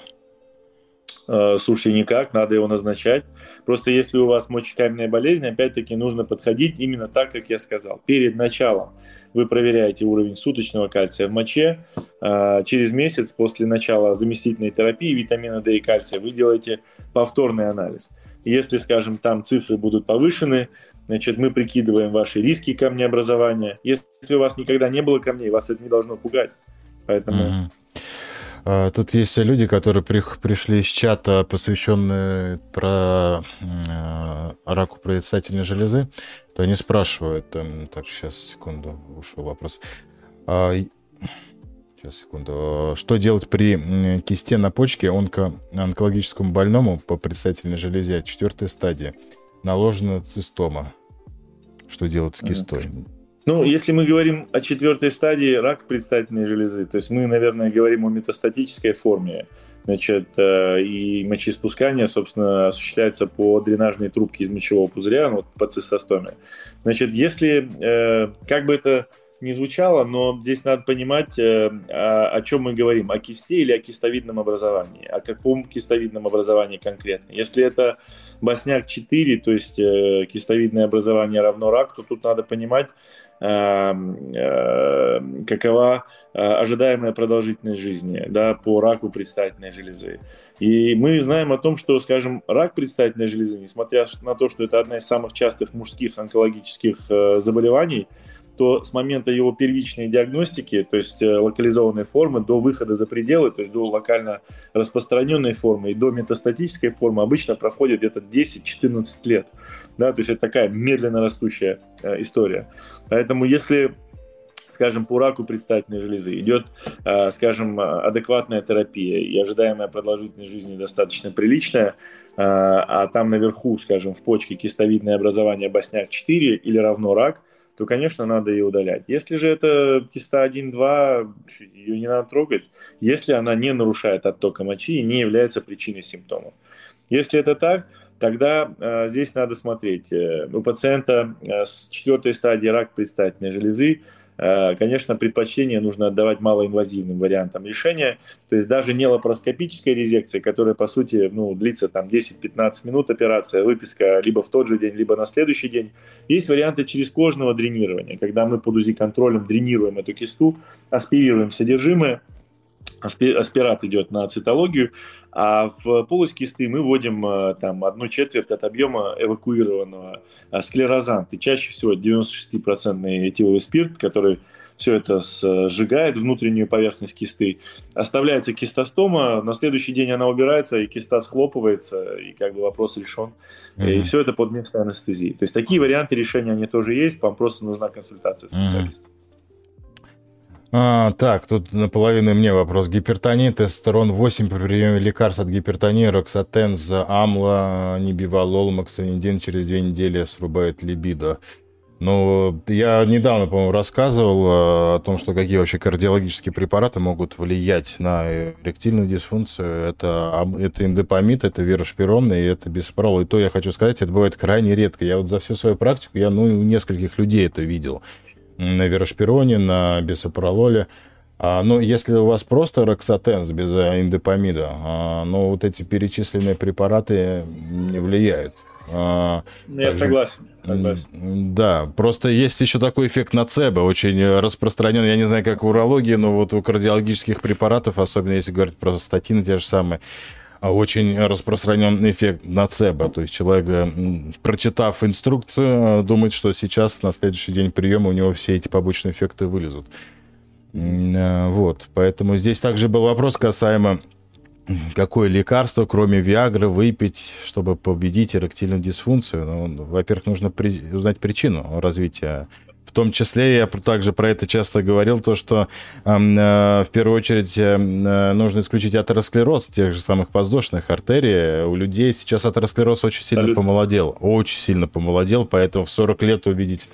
Слушайте, никак, надо его назначать. Просто если у вас мочекаменная болезнь, опять-таки нужно подходить именно так, как я сказал. Перед началом вы проверяете уровень суточного кальция в моче. Э, через месяц после начала заместительной терапии витамина D и кальция вы делаете повторный анализ. Если, скажем, там цифры будут повышены, значит, мы прикидываем ваши риски камнеобразования. Если у вас никогда не было камней, вас это не должно пугать. Поэтому... Mm-hmm. А, тут есть люди, которые при, пришли из чата, посвященные про э, раку предстательной железы, то они спрашивают, э, так, сейчас, секунду, ушел вопрос. А, сейчас, секунду. Что делать при кисте на почке онко, онкологическому больному по предстательной железе четвертой стадии? Наложена цистома. Что делать с кистой? Ну, если мы говорим о четвертой стадии рак предстательной железы, то есть мы, наверное, говорим о метастатической форме, значит, э, и мочеиспускание, собственно, осуществляется по дренажной трубке из мочевого пузыря, ну, по цистостоме. Значит, если, э, как бы это не звучало, но здесь надо понимать, э, о, чем мы говорим, о кисте или о кистовидном образовании, о каком кистовидном образовании конкретно. Если это Босняк 4, то есть э, кистовидное образование равно рак, то тут надо понимать, э, какова ожидаемая продолжительность жизни да, по раку предстательной железы. И мы знаем о том, что, скажем, рак предстательной железы, несмотря на то, что это одна из самых частых мужских онкологических заболеваний, то с момента его первичной диагностики, то есть э, локализованной формы, до выхода за пределы, то есть до локально распространенной формы и до метастатической формы обычно проходит где-то 10-14 лет. Да, то есть это такая медленно растущая э, история. Поэтому если скажем, по раку предстательной железы, идет, э, скажем, адекватная терапия и ожидаемая продолжительность жизни достаточно приличная, а там наверху, скажем, в почке кистовидное образование босняк 4 или равно рак – то, конечно, надо ее удалять. Если же это киста 1-2, ее не надо трогать, если она не нарушает оттока мочи и не является причиной симптомов. Если это так, тогда э, здесь надо смотреть. Э, у пациента э, с четвертой стадии рак предстательной железы конечно, предпочтение нужно отдавать малоинвазивным вариантам решения, то есть даже не лапароскопическая резекция, которая, по сути, ну, длится там 10-15 минут операция, выписка либо в тот же день, либо на следующий день. Есть варианты через кожного дренирования, когда мы под УЗИ-контролем дренируем эту кисту, аспирируем содержимое, аспират идет на цитологию, а в полость кисты мы вводим э, там одну четверть от объема эвакуированного э, склерозант. И чаще всего 96% этиловый спирт, который все это сжигает внутреннюю поверхность кисты. Оставляется кистостома, на следующий день она убирается, и киста схлопывается, и как бы вопрос решен. Mm-hmm. И все это под местной анестезией. То есть такие варианты решения, они тоже есть, вам просто нужна консультация специалиста. Mm-hmm. А, так, тут наполовину мне вопрос. Гипертония, тестостерон 8 при приеме лекарств от гипертонии, роксатенза, амла, нибивалол, максонидин через две недели срубает либидо. Ну, я недавно, по-моему, рассказывал э, о том, что какие вообще кардиологические препараты могут влиять на эректильную дисфункцию. Это, это индопамид, это верошпирон и это бисопрол. И то я хочу сказать, это бывает крайне редко. Я вот за всю свою практику, я ну, у нескольких людей это видел. На верошпироне, на бисопрололе. А, ну, если у вас просто роксатенс без индопамида, а, ну, вот эти перечисленные препараты не влияют. А, ну, Я также, согласен, согласен. Да, просто есть еще такой эффект нацебо, очень распространен, я не знаю, как в урологии, но вот у кардиологических препаратов, особенно если говорить про статины те же самые, очень распространен эффект нацебо. То есть человек, прочитав инструкцию, думает, что сейчас на следующий день приема у него все эти побочные эффекты вылезут. А, вот, поэтому здесь также был вопрос касаемо какое лекарство, кроме Виагры, выпить, чтобы победить эректильную дисфункцию? Ну, во-первых, нужно при... узнать причину развития. Том числе я также про это часто говорил, то, что э, в первую очередь э, нужно исключить атеросклероз тех же самых воздушных артерий. У людей сейчас атеросклероз очень сильно Абсолютно. помолодел, очень сильно помолодел, поэтому в 40 лет увидеть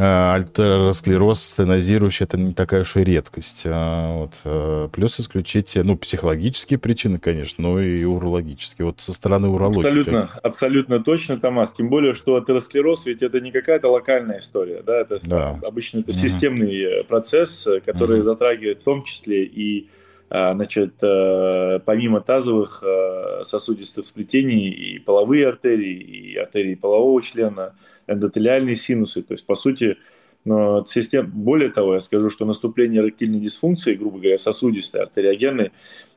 альтеросклероз стенозирующий это не такая уж и редкость. А, вот. Э, плюс исключить, ну, психологические причины, конечно, но и урологические. Вот со стороны урологии. Абсолютно, как... абсолютно точно, Томас. Тем более, что атеросклероз ведь это не какая-то локальная история, да, это да. обычно это системный mm процесс, который mm затрагивает в том числе и Значит, помимо тазовых сосудистых сплетений и половые артерии, и артерии полового члена, эндотелиальные синусы. То есть, по сути, систем... более того, я скажу, что наступление эректильной дисфункции, грубо говоря, сосудистой, артериогенной,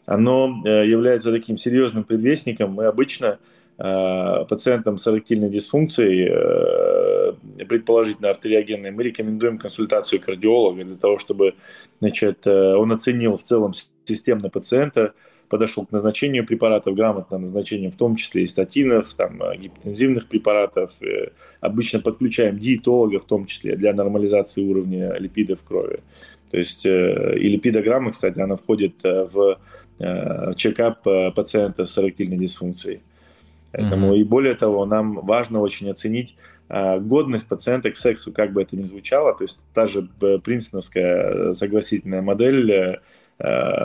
оно э, является таким серьезным предвестником. Мы обычно э, пациентам с эректильной дисфункцией, э, предположительно артериогенной, мы рекомендуем консультацию кардиолога для того, чтобы значит, он оценил в целом системно пациента, подошел к назначению препаратов грамотно, назначению в том числе и статинов, там, э, гипотензивных препаратов. Э, обычно подключаем диетолога в том числе для нормализации уровня липидов в крови. То есть э, и липидограмма, кстати, она входит в чекап пациента с эректильной дисфункцией. Поэтому mm-hmm. и более того, нам важно очень оценить годность пациента к сексу, как бы это ни звучало. То есть та же принценовская согласительная модель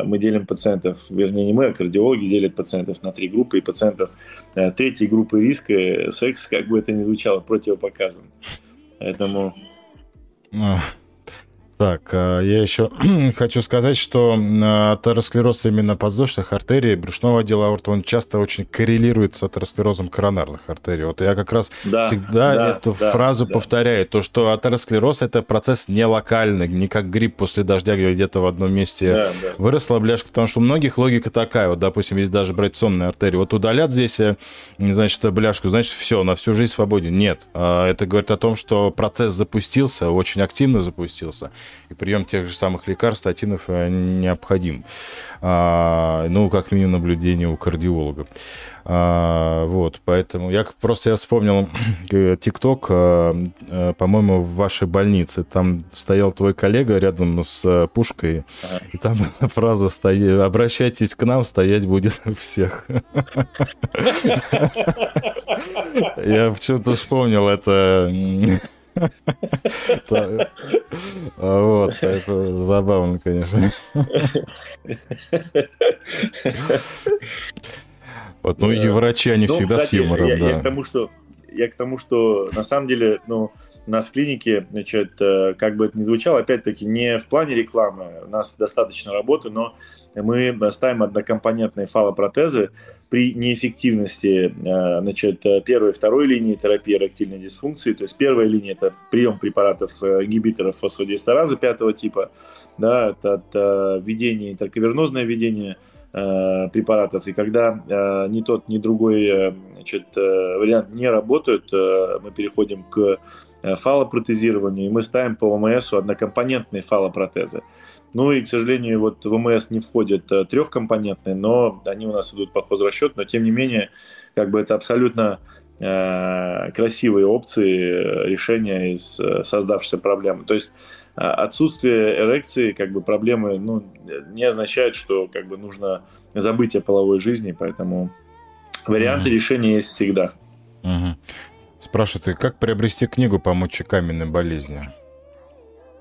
мы делим пациентов, вернее не мы, а кардиологи делят пациентов на три группы, и пациентов э, третьей группы риска э, секс, как бы это ни звучало, противопоказан. Поэтому... Так, а, я еще хочу сказать, что а, атеросклероз именно подвздошных артерий, брюшного отдела аорты, он часто очень коррелирует с атеросклерозом коронарных артерий. Вот я как раз да, всегда да, эту да, фразу да. повторяю, то, что атеросклероз – это процесс не локальный, не как грипп после дождя, где-то в одном месте да, да. выросла бляшка, потому что у многих логика такая, вот, допустим, есть даже брать сонные артерии, вот удалят здесь, э, значит, бляшку, значит, все, на всю жизнь свободен. Нет, а, это говорит о том, что процесс запустился, очень активно запустился, и прием тех же самых лекарств, статинов э, необходим. А, ну, как минимум наблюдение у кардиолога. А, вот, поэтому я просто я вспомнил э, ТикТок, а, по-моему, в вашей больнице. Там стоял твой коллега рядом с пушкой, и там фраза стоит «Обращайтесь к нам, стоять будет всех». Я почему-то вспомнил это вот, это забавно, конечно. Вот, ну и врачи, они ну, всегда с юмором, да. Я к тому, что я к тому, что на самом деле, ну, у нас в клинике, значит, э, как бы это ни звучало, опять-таки, не в плане рекламы, у нас достаточно работы, но мы ставим однокомпонентные фалопротезы при неэффективности э, значит, первой и второй линии терапии эректильной дисфункции. То есть первая линия – это прием препаратов э, ингибиторов фосфодиэстеразы пятого типа, да, это, это введение, интеркавернозное введение э, препаратов. И когда э, ни тот, ни другой э, значит, э, вариант не работают, э, мы переходим к фалопротезированию, и мы ставим по ОМС однокомпонентные фалопротезы. Ну и, к сожалению, вот в МС не входят э, трехкомпонентные, но они у нас идут по хозрасчету, но тем не менее, как бы это абсолютно э, красивые опции э, решения из э, создавшейся проблемы. То есть э, отсутствие эрекции, как бы проблемы, ну, не означает, что как бы нужно забыть о половой жизни, поэтому варианты mm-hmm. решения есть всегда. Mm-hmm. Спрашивает, как приобрести книгу по мочекаменной болезни?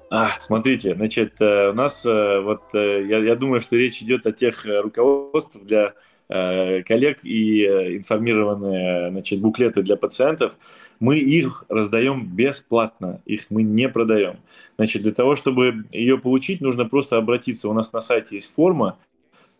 А, смотрите, значит, э, у нас э, вот э, я, я думаю, что речь идет о тех руководствах для коллег и информированные значит, буклеты для пациентов, мы их раздаем бесплатно, их мы не продаем. Значит, для того, чтобы ее получить, нужно просто обратиться. У нас на сайте есть форма,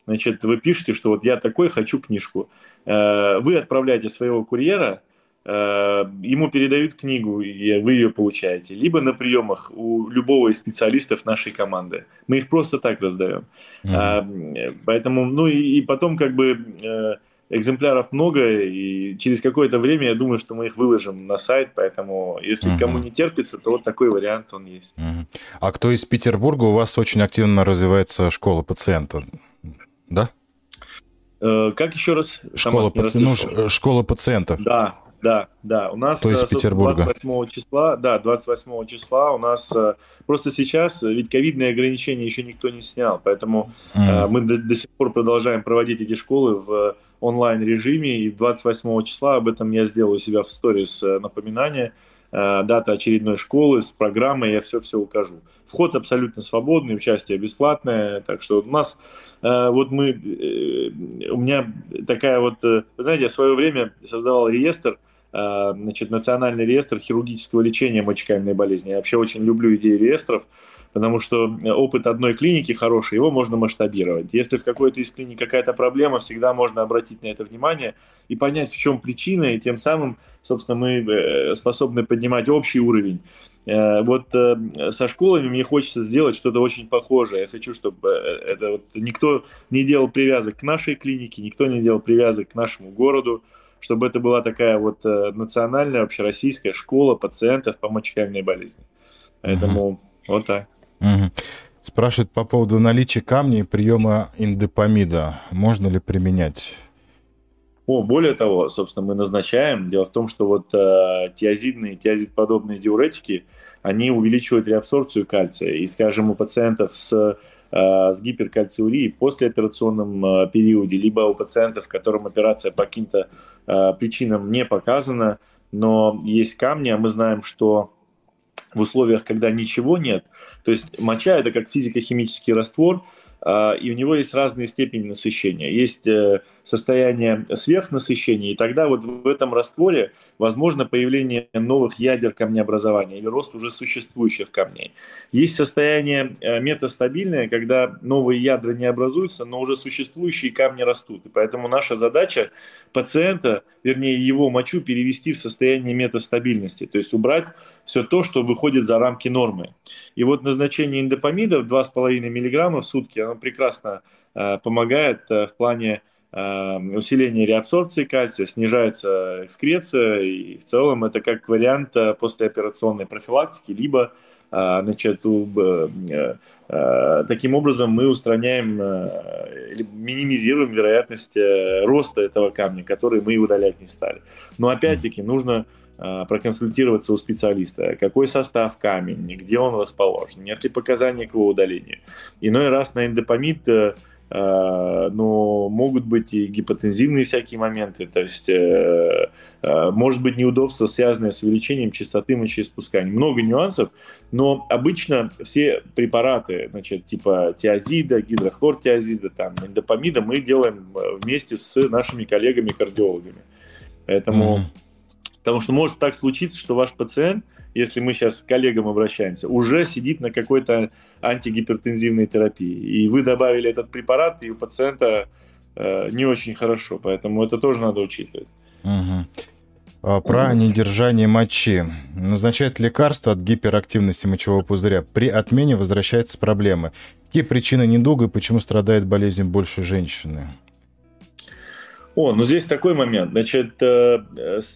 значит, вы пишете, что вот я такой хочу книжку. Вы отправляете своего курьера, ему передают книгу, и вы ее получаете. Либо на приемах у любого из специалистов нашей команды. Мы их просто так раздаем. Mm-hmm. Поэтому, ну и, и потом как бы э, экземпляров много, и через какое-то время я думаю, что мы их выложим на сайт, поэтому если uh кому не терпится, то вот такой вариант он есть. uh А кто из Петербурга? У вас очень активно развивается школа пациента, да? Как еще раз? Школа, паци... ну, школа пациентов. Да, да, да. У нас То есть Петербурга. 28 числа, да, 28 числа у нас э, просто сейчас, э, ведь ковидные ограничения еще никто не снял, поэтому mm. мы до, до сих пор продолжаем проводить эти школы в онлайн режиме, и 28 числа об этом я сделаю у себя в сторис напоминание, дата очередной школы с программой, я все-все укажу. Вход абсолютно свободный, участие бесплатное, так что у нас, вот мы, у меня такая вот, вы знаете, я в свое время создавал реестр, Э, значит, национальный реестр хирургического лечения мочекаменной болезни. Я вообще очень люблю идеи реестров, потому что опыт одной клиники хороший, его можно масштабировать. Если в какой-то из клиник какая-то проблема, всегда можно обратить на это внимание и понять, в чем причина, и тем самым, собственно, мы э, способны поднимать общий уровень. Э, вот со школами мне хочется сделать что-то очень похожее. Я хочу, чтобы это вот никто не делал привязок к нашей клинике, никто не делал привязок к нашему городу, чтобы это была такая вот э, национальная общероссийская школа пациентов по мочекаменной болезни. Поэтому угу. вот так. Угу. Спрашивает по поводу наличия камней и приема индопамида. Можно ли применять? О, более того, собственно, мы назначаем. Дело в том, что вот э, тиазидные, тиазид-подобные диуретики, они увеличивают реабсорбцию кальция. И, скажем, у пациентов с с гиперкальциурией после операционном э, периоде, либо у пациентов, которым операция по каким-то э, причинам не показана, но есть камни, а мы знаем, что в условиях, когда ничего нет, то есть моча это как физико-химический раствор, и у него есть разные степени насыщения. Есть э, состояние сверхнасыщения, и тогда вот в этом растворе возможно появление новых ядер камнеобразования или рост уже существующих камней. Есть состояние э, метастабильное, когда новые ядра не образуются, но уже существующие камни растут. И поэтому наша задача пациента, вернее его мочу, перевести в состояние метастабильности, то есть убрать все то, что выходит за рамки нормы. И вот назначение индопамидов 2,5 мг в сутки, оно прекрасно э, помогает э, в плане э, усиления реабсорбции кальция, снижается экскреция, и в целом это как вариант послеоперационной профилактики, либо Значит, таким образом мы устраняем минимизируем вероятность роста этого камня, который мы удалять не стали. Но опять-таки нужно проконсультироваться у специалиста, какой состав камень, где он расположен, нет ли показаний к его удалению. Иной раз на эндопамид э, э, но могут быть и гипотензивные всякие моменты, то есть может быть неудобство, связанное с увеличением частоты мочеиспускания. Много нюансов, но обычно все препараты, значит, типа тиазида, гидрохлортиазида, там, эндопамида мы делаем вместе с нашими коллегами-кардиологами. Поэтому mm-hmm Потому что может так случиться, что ваш пациент, если мы сейчас к коллегам обращаемся, уже сидит на какой-то антигипертензивной терапии. И вы добавили этот препарат, и у пациента э, не очень хорошо. Поэтому это тоже надо учитывать. Угу. Про недержание мочи. Назначает лекарство от гиперактивности мочевого пузыря. При отмене возвращаются проблемы. Какие причины недуга и почему страдает болезнью больше женщины? О, ну здесь такой момент. Значит, э,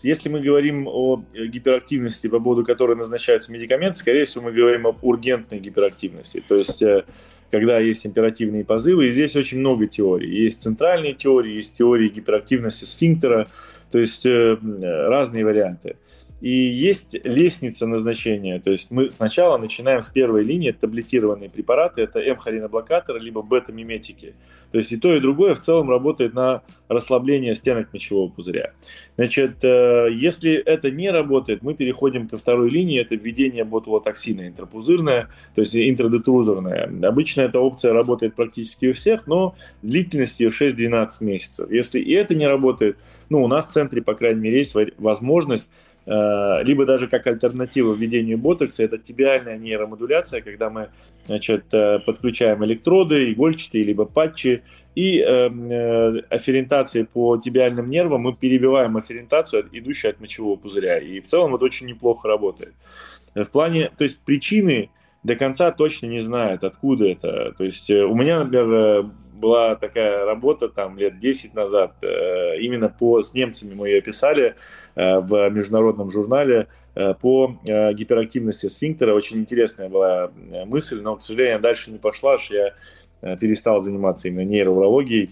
если мы говорим о гиперактивности, по поводу которой назначаются медикаменты, скорее всего, мы говорим об ургентной гиперактивности. То есть, э, когда есть императивные позывы, и здесь очень много теорий. Есть центральные теории, есть теории гиперактивности сфинктера, то есть э, разные варианты. И есть лестница назначения. То есть мы сначала начинаем с первой линии, таблетированные препараты, это М-холиноблокаторы, либо бета-миметики. То есть и то, и другое в целом работает на расслабление стенок мочевого пузыря. Значит, э, если это не работает, мы переходим ко второй линии, это введение ботулотоксина интрапузырное, то есть интрадетурузорное. Обычно эта опция работает практически у всех, но длительность ее 6-12 месяцев. Если и это не работает, ну, у нас в центре, по крайней мере, есть возможность либо даже как альтернатива введению ботокса, это тибиальная нейромодуляция, когда мы значит, э, подключаем электроды, игольчатые, либо патчи, и э, афферентацией по тибиальным нервам мы перебиваем афферентацию, идущую от мочевого пузыря. И в целом это очень неплохо работает. В плане, то есть причины до конца точно не знают, откуда это. То есть у меня, например, была такая работа там лет 10 назад, э, именно по, с немцами мы ее писали э, в международном журнале э, по гиперактивности сфинктера. Очень интересная была мысль, но, к сожалению, дальше не пошла, что я перестал заниматься именно нейроурологией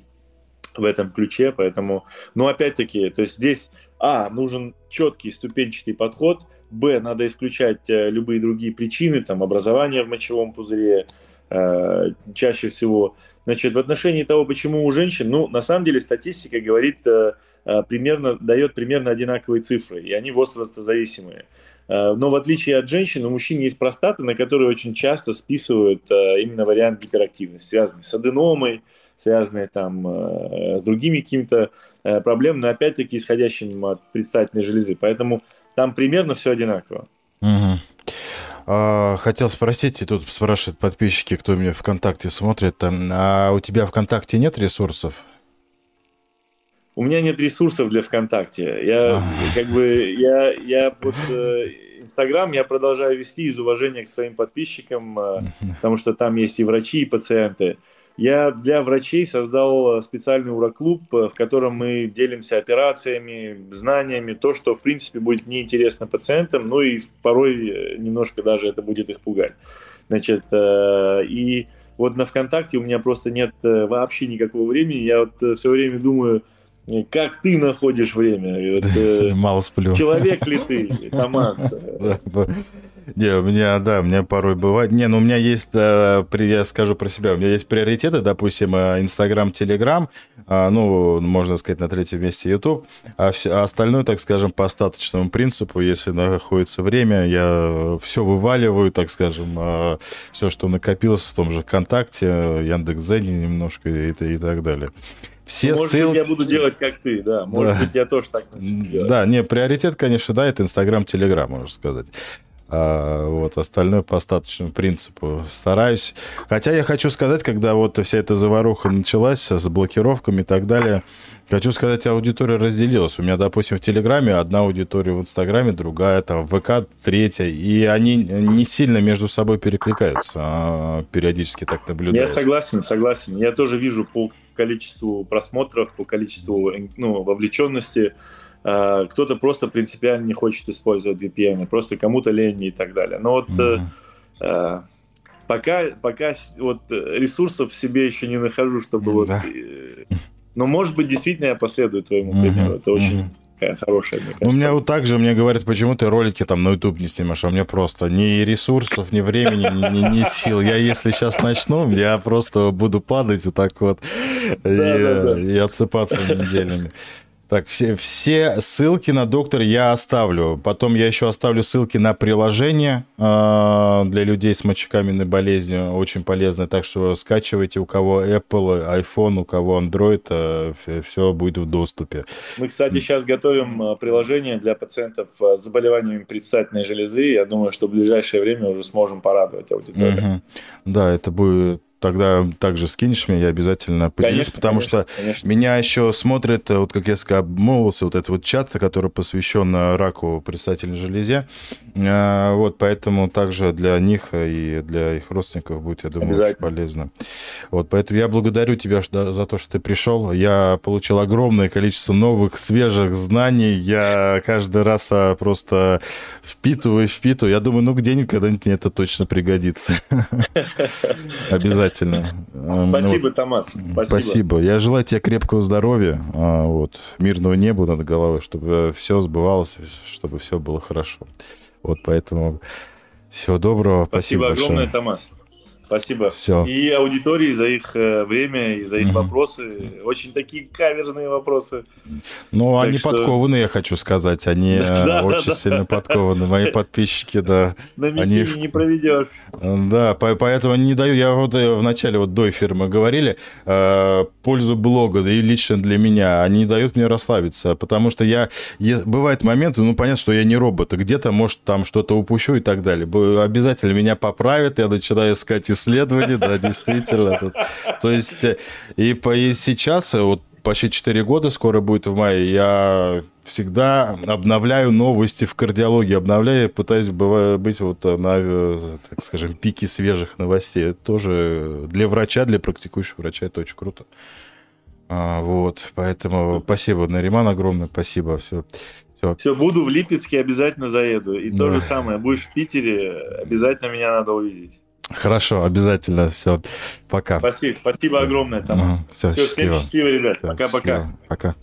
в этом ключе, поэтому, но опять-таки, то есть здесь, а, нужен четкий ступенчатый подход, б, надо исключать любые другие причины, там, образование в мочевом пузыре, Э, чаще всего. Значит, в отношении того, почему у женщин, ну, на самом деле статистика говорит, э, э, примерно, дает примерно одинаковые цифры, и они возрастозависимые. Но в отличие от женщин, у мужчин есть простаты, на которые очень часто списывают именно вариант гиперактивности, связанный с аденомой, связанные там с другими какими-то проблемами, но опять-таки исходящими от предстательной железы. Поэтому там примерно все одинаково. Угу. А, хотел спросить, и тут спрашивают подписчики, кто меня ВКонтакте смотрит, а у тебя ВКонтакте нет ресурсов? У меня нет ресурсов для ВКонтакте. Я как бы я я вот э, Инстаграм я продолжаю вести из уважения к своим подписчикам, э, потому что там есть и врачи, и пациенты. Я для врачей создал э, специальный уроклуб, э, в котором мы делимся операциями, знаниями, то, что, в принципе, будет неинтересно пациентам, ну и порой э, немножко даже это будет их пугать. Значит, и вот на ВКонтакте у меня просто нет вообще никакого времени. Я вот все время думаю, как ты находишь время? Мало сплю. Человек ли ты, Томас? Не, у меня, да, у меня порой бывает. Не, ну у меня есть, э, я скажу про себя, у меня есть приоритеты, допустим, э, Инстаграм, Телеграм, а, ну, можно сказать, на третьем месте YouTube, а, а остальное, так скажем, по остаточному принципу, если находится время, я все вываливаю, так скажем, а, все, что накопилось в том же ВКонтакте, Яндекс.Зене немножко и, и так далее. Все Может ссыл... быть, я буду делать как ты, да. Может да. быть, я тоже так начну Да, не, приоритет, конечно, да, это Инстаграм, Телеграм, можно сказать. А, вот, остальное по остаточному принципу стараюсь. Хотя я хочу сказать, когда вот вся эта заваруха началась с блокировками и так далее, хочу сказать, аудитория разделилась. У меня, допустим, в Телеграме одна аудитория, в Инстаграме другая, там, в ВК третья, и они не сильно между собой перекликаются, а периодически так наблюдаю. Я согласен, согласен. Я тоже вижу по количеству просмотров, по количеству ну, вовлеченности, а, кто-то просто принципиально не хочет использовать VPN, просто кому-то лень и так далее. Но вот mm-hmm. пока, пока вот ресурсов в себе еще не нахожу, чтобы вот... Да. Но, может быть, действительно я последую твоему примеру. Mm-hmm. Это очень... Такая хорошая. Мне кажется. У меня вот так же мне говорят, почему ты ролики там на YouTube не снимаешь, а у меня просто ни ресурсов, ни времени, ни, ни, ни сил. Я если сейчас начну, я просто буду падать вот так вот и, и отсыпаться неделями. Так, все, все ссылки на доктор я оставлю. Потом я еще оставлю ссылки на приложение э, для людей с мочекаменной болезнью. Очень полезно. Так что скачивайте у кого Apple, iPhone, у кого Android. Э, все будет в доступе. Мы, кстати, сейчас готовим э, приложение для пациентов с заболеваниями предстательной железы. Я думаю, что в ближайшее время уже сможем порадовать аудиторию. Угу. Да, это будет тогда также скинешь мне, я обязательно поделюсь, конечно, потому конечно, что конечно. меня еще смотрит, вот как я сказал, обмолвился, вот этот вот чат, который посвящен раку предстательной железе. А, вот, поэтому также для них и для их родственников будет, я думаю, очень полезно. Вот, поэтому я благодарю тебя за то, что ты пришел. Я получил огромное количество новых, свежих знаний. Я каждый раз просто впитываю, впитываю. Я думаю, ну где-нибудь когда-нибудь мне это точно пригодится. Обязательно обязательно. Спасибо, Томас. Спасибо. Спасибо. Я желаю тебе крепкого здоровья, а, вот, мирного неба над головой, чтобы все сбывалось, чтобы все было хорошо. Вот поэтому всего доброго. Спасибо, спасибо огромное, большое. Томас. Спасибо. Все. И аудитории за их э, время и за их mm-hmm. вопросы. Очень такие каверзные вопросы. Ну, так они что... подкованы, я хочу сказать. Они да, очень да, сильно да. подкованы. Мои подписчики, да. На они... не проведешь. Да, поэтому не даю. Я вот э, в начале, вот до эфира мы говорили, э, пользу блога, и лично для меня, они не дают мне расслабиться, потому что я... Бывают моменты, ну, понятно, что я не робот, где-то, может, там что-то упущу и так далее. Обязательно меня поправят, я начинаю искать исследований, да, действительно. То есть, э, и, по, и сейчас, э, вот почти 4 года скоро будет в мае, я всегда обновляю новости в кардиологии, обновляю, пытаюсь быть вот на, э, так скажем, пике свежих новостей. Это тоже для врача, для практикующего врача это очень круто. А, вот, поэтому спасибо, Нариман, огромное спасибо. Все. Все. Все, буду в Липецке, обязательно заеду. И да. то же самое, будешь в Питере, обязательно меня надо увидеть. Хорошо, обязательно. Все, пока. Спасибо, спасибо огромное, Томас. Все, все счастливо. Всем счастливо, ребят. Пока-пока. Пока.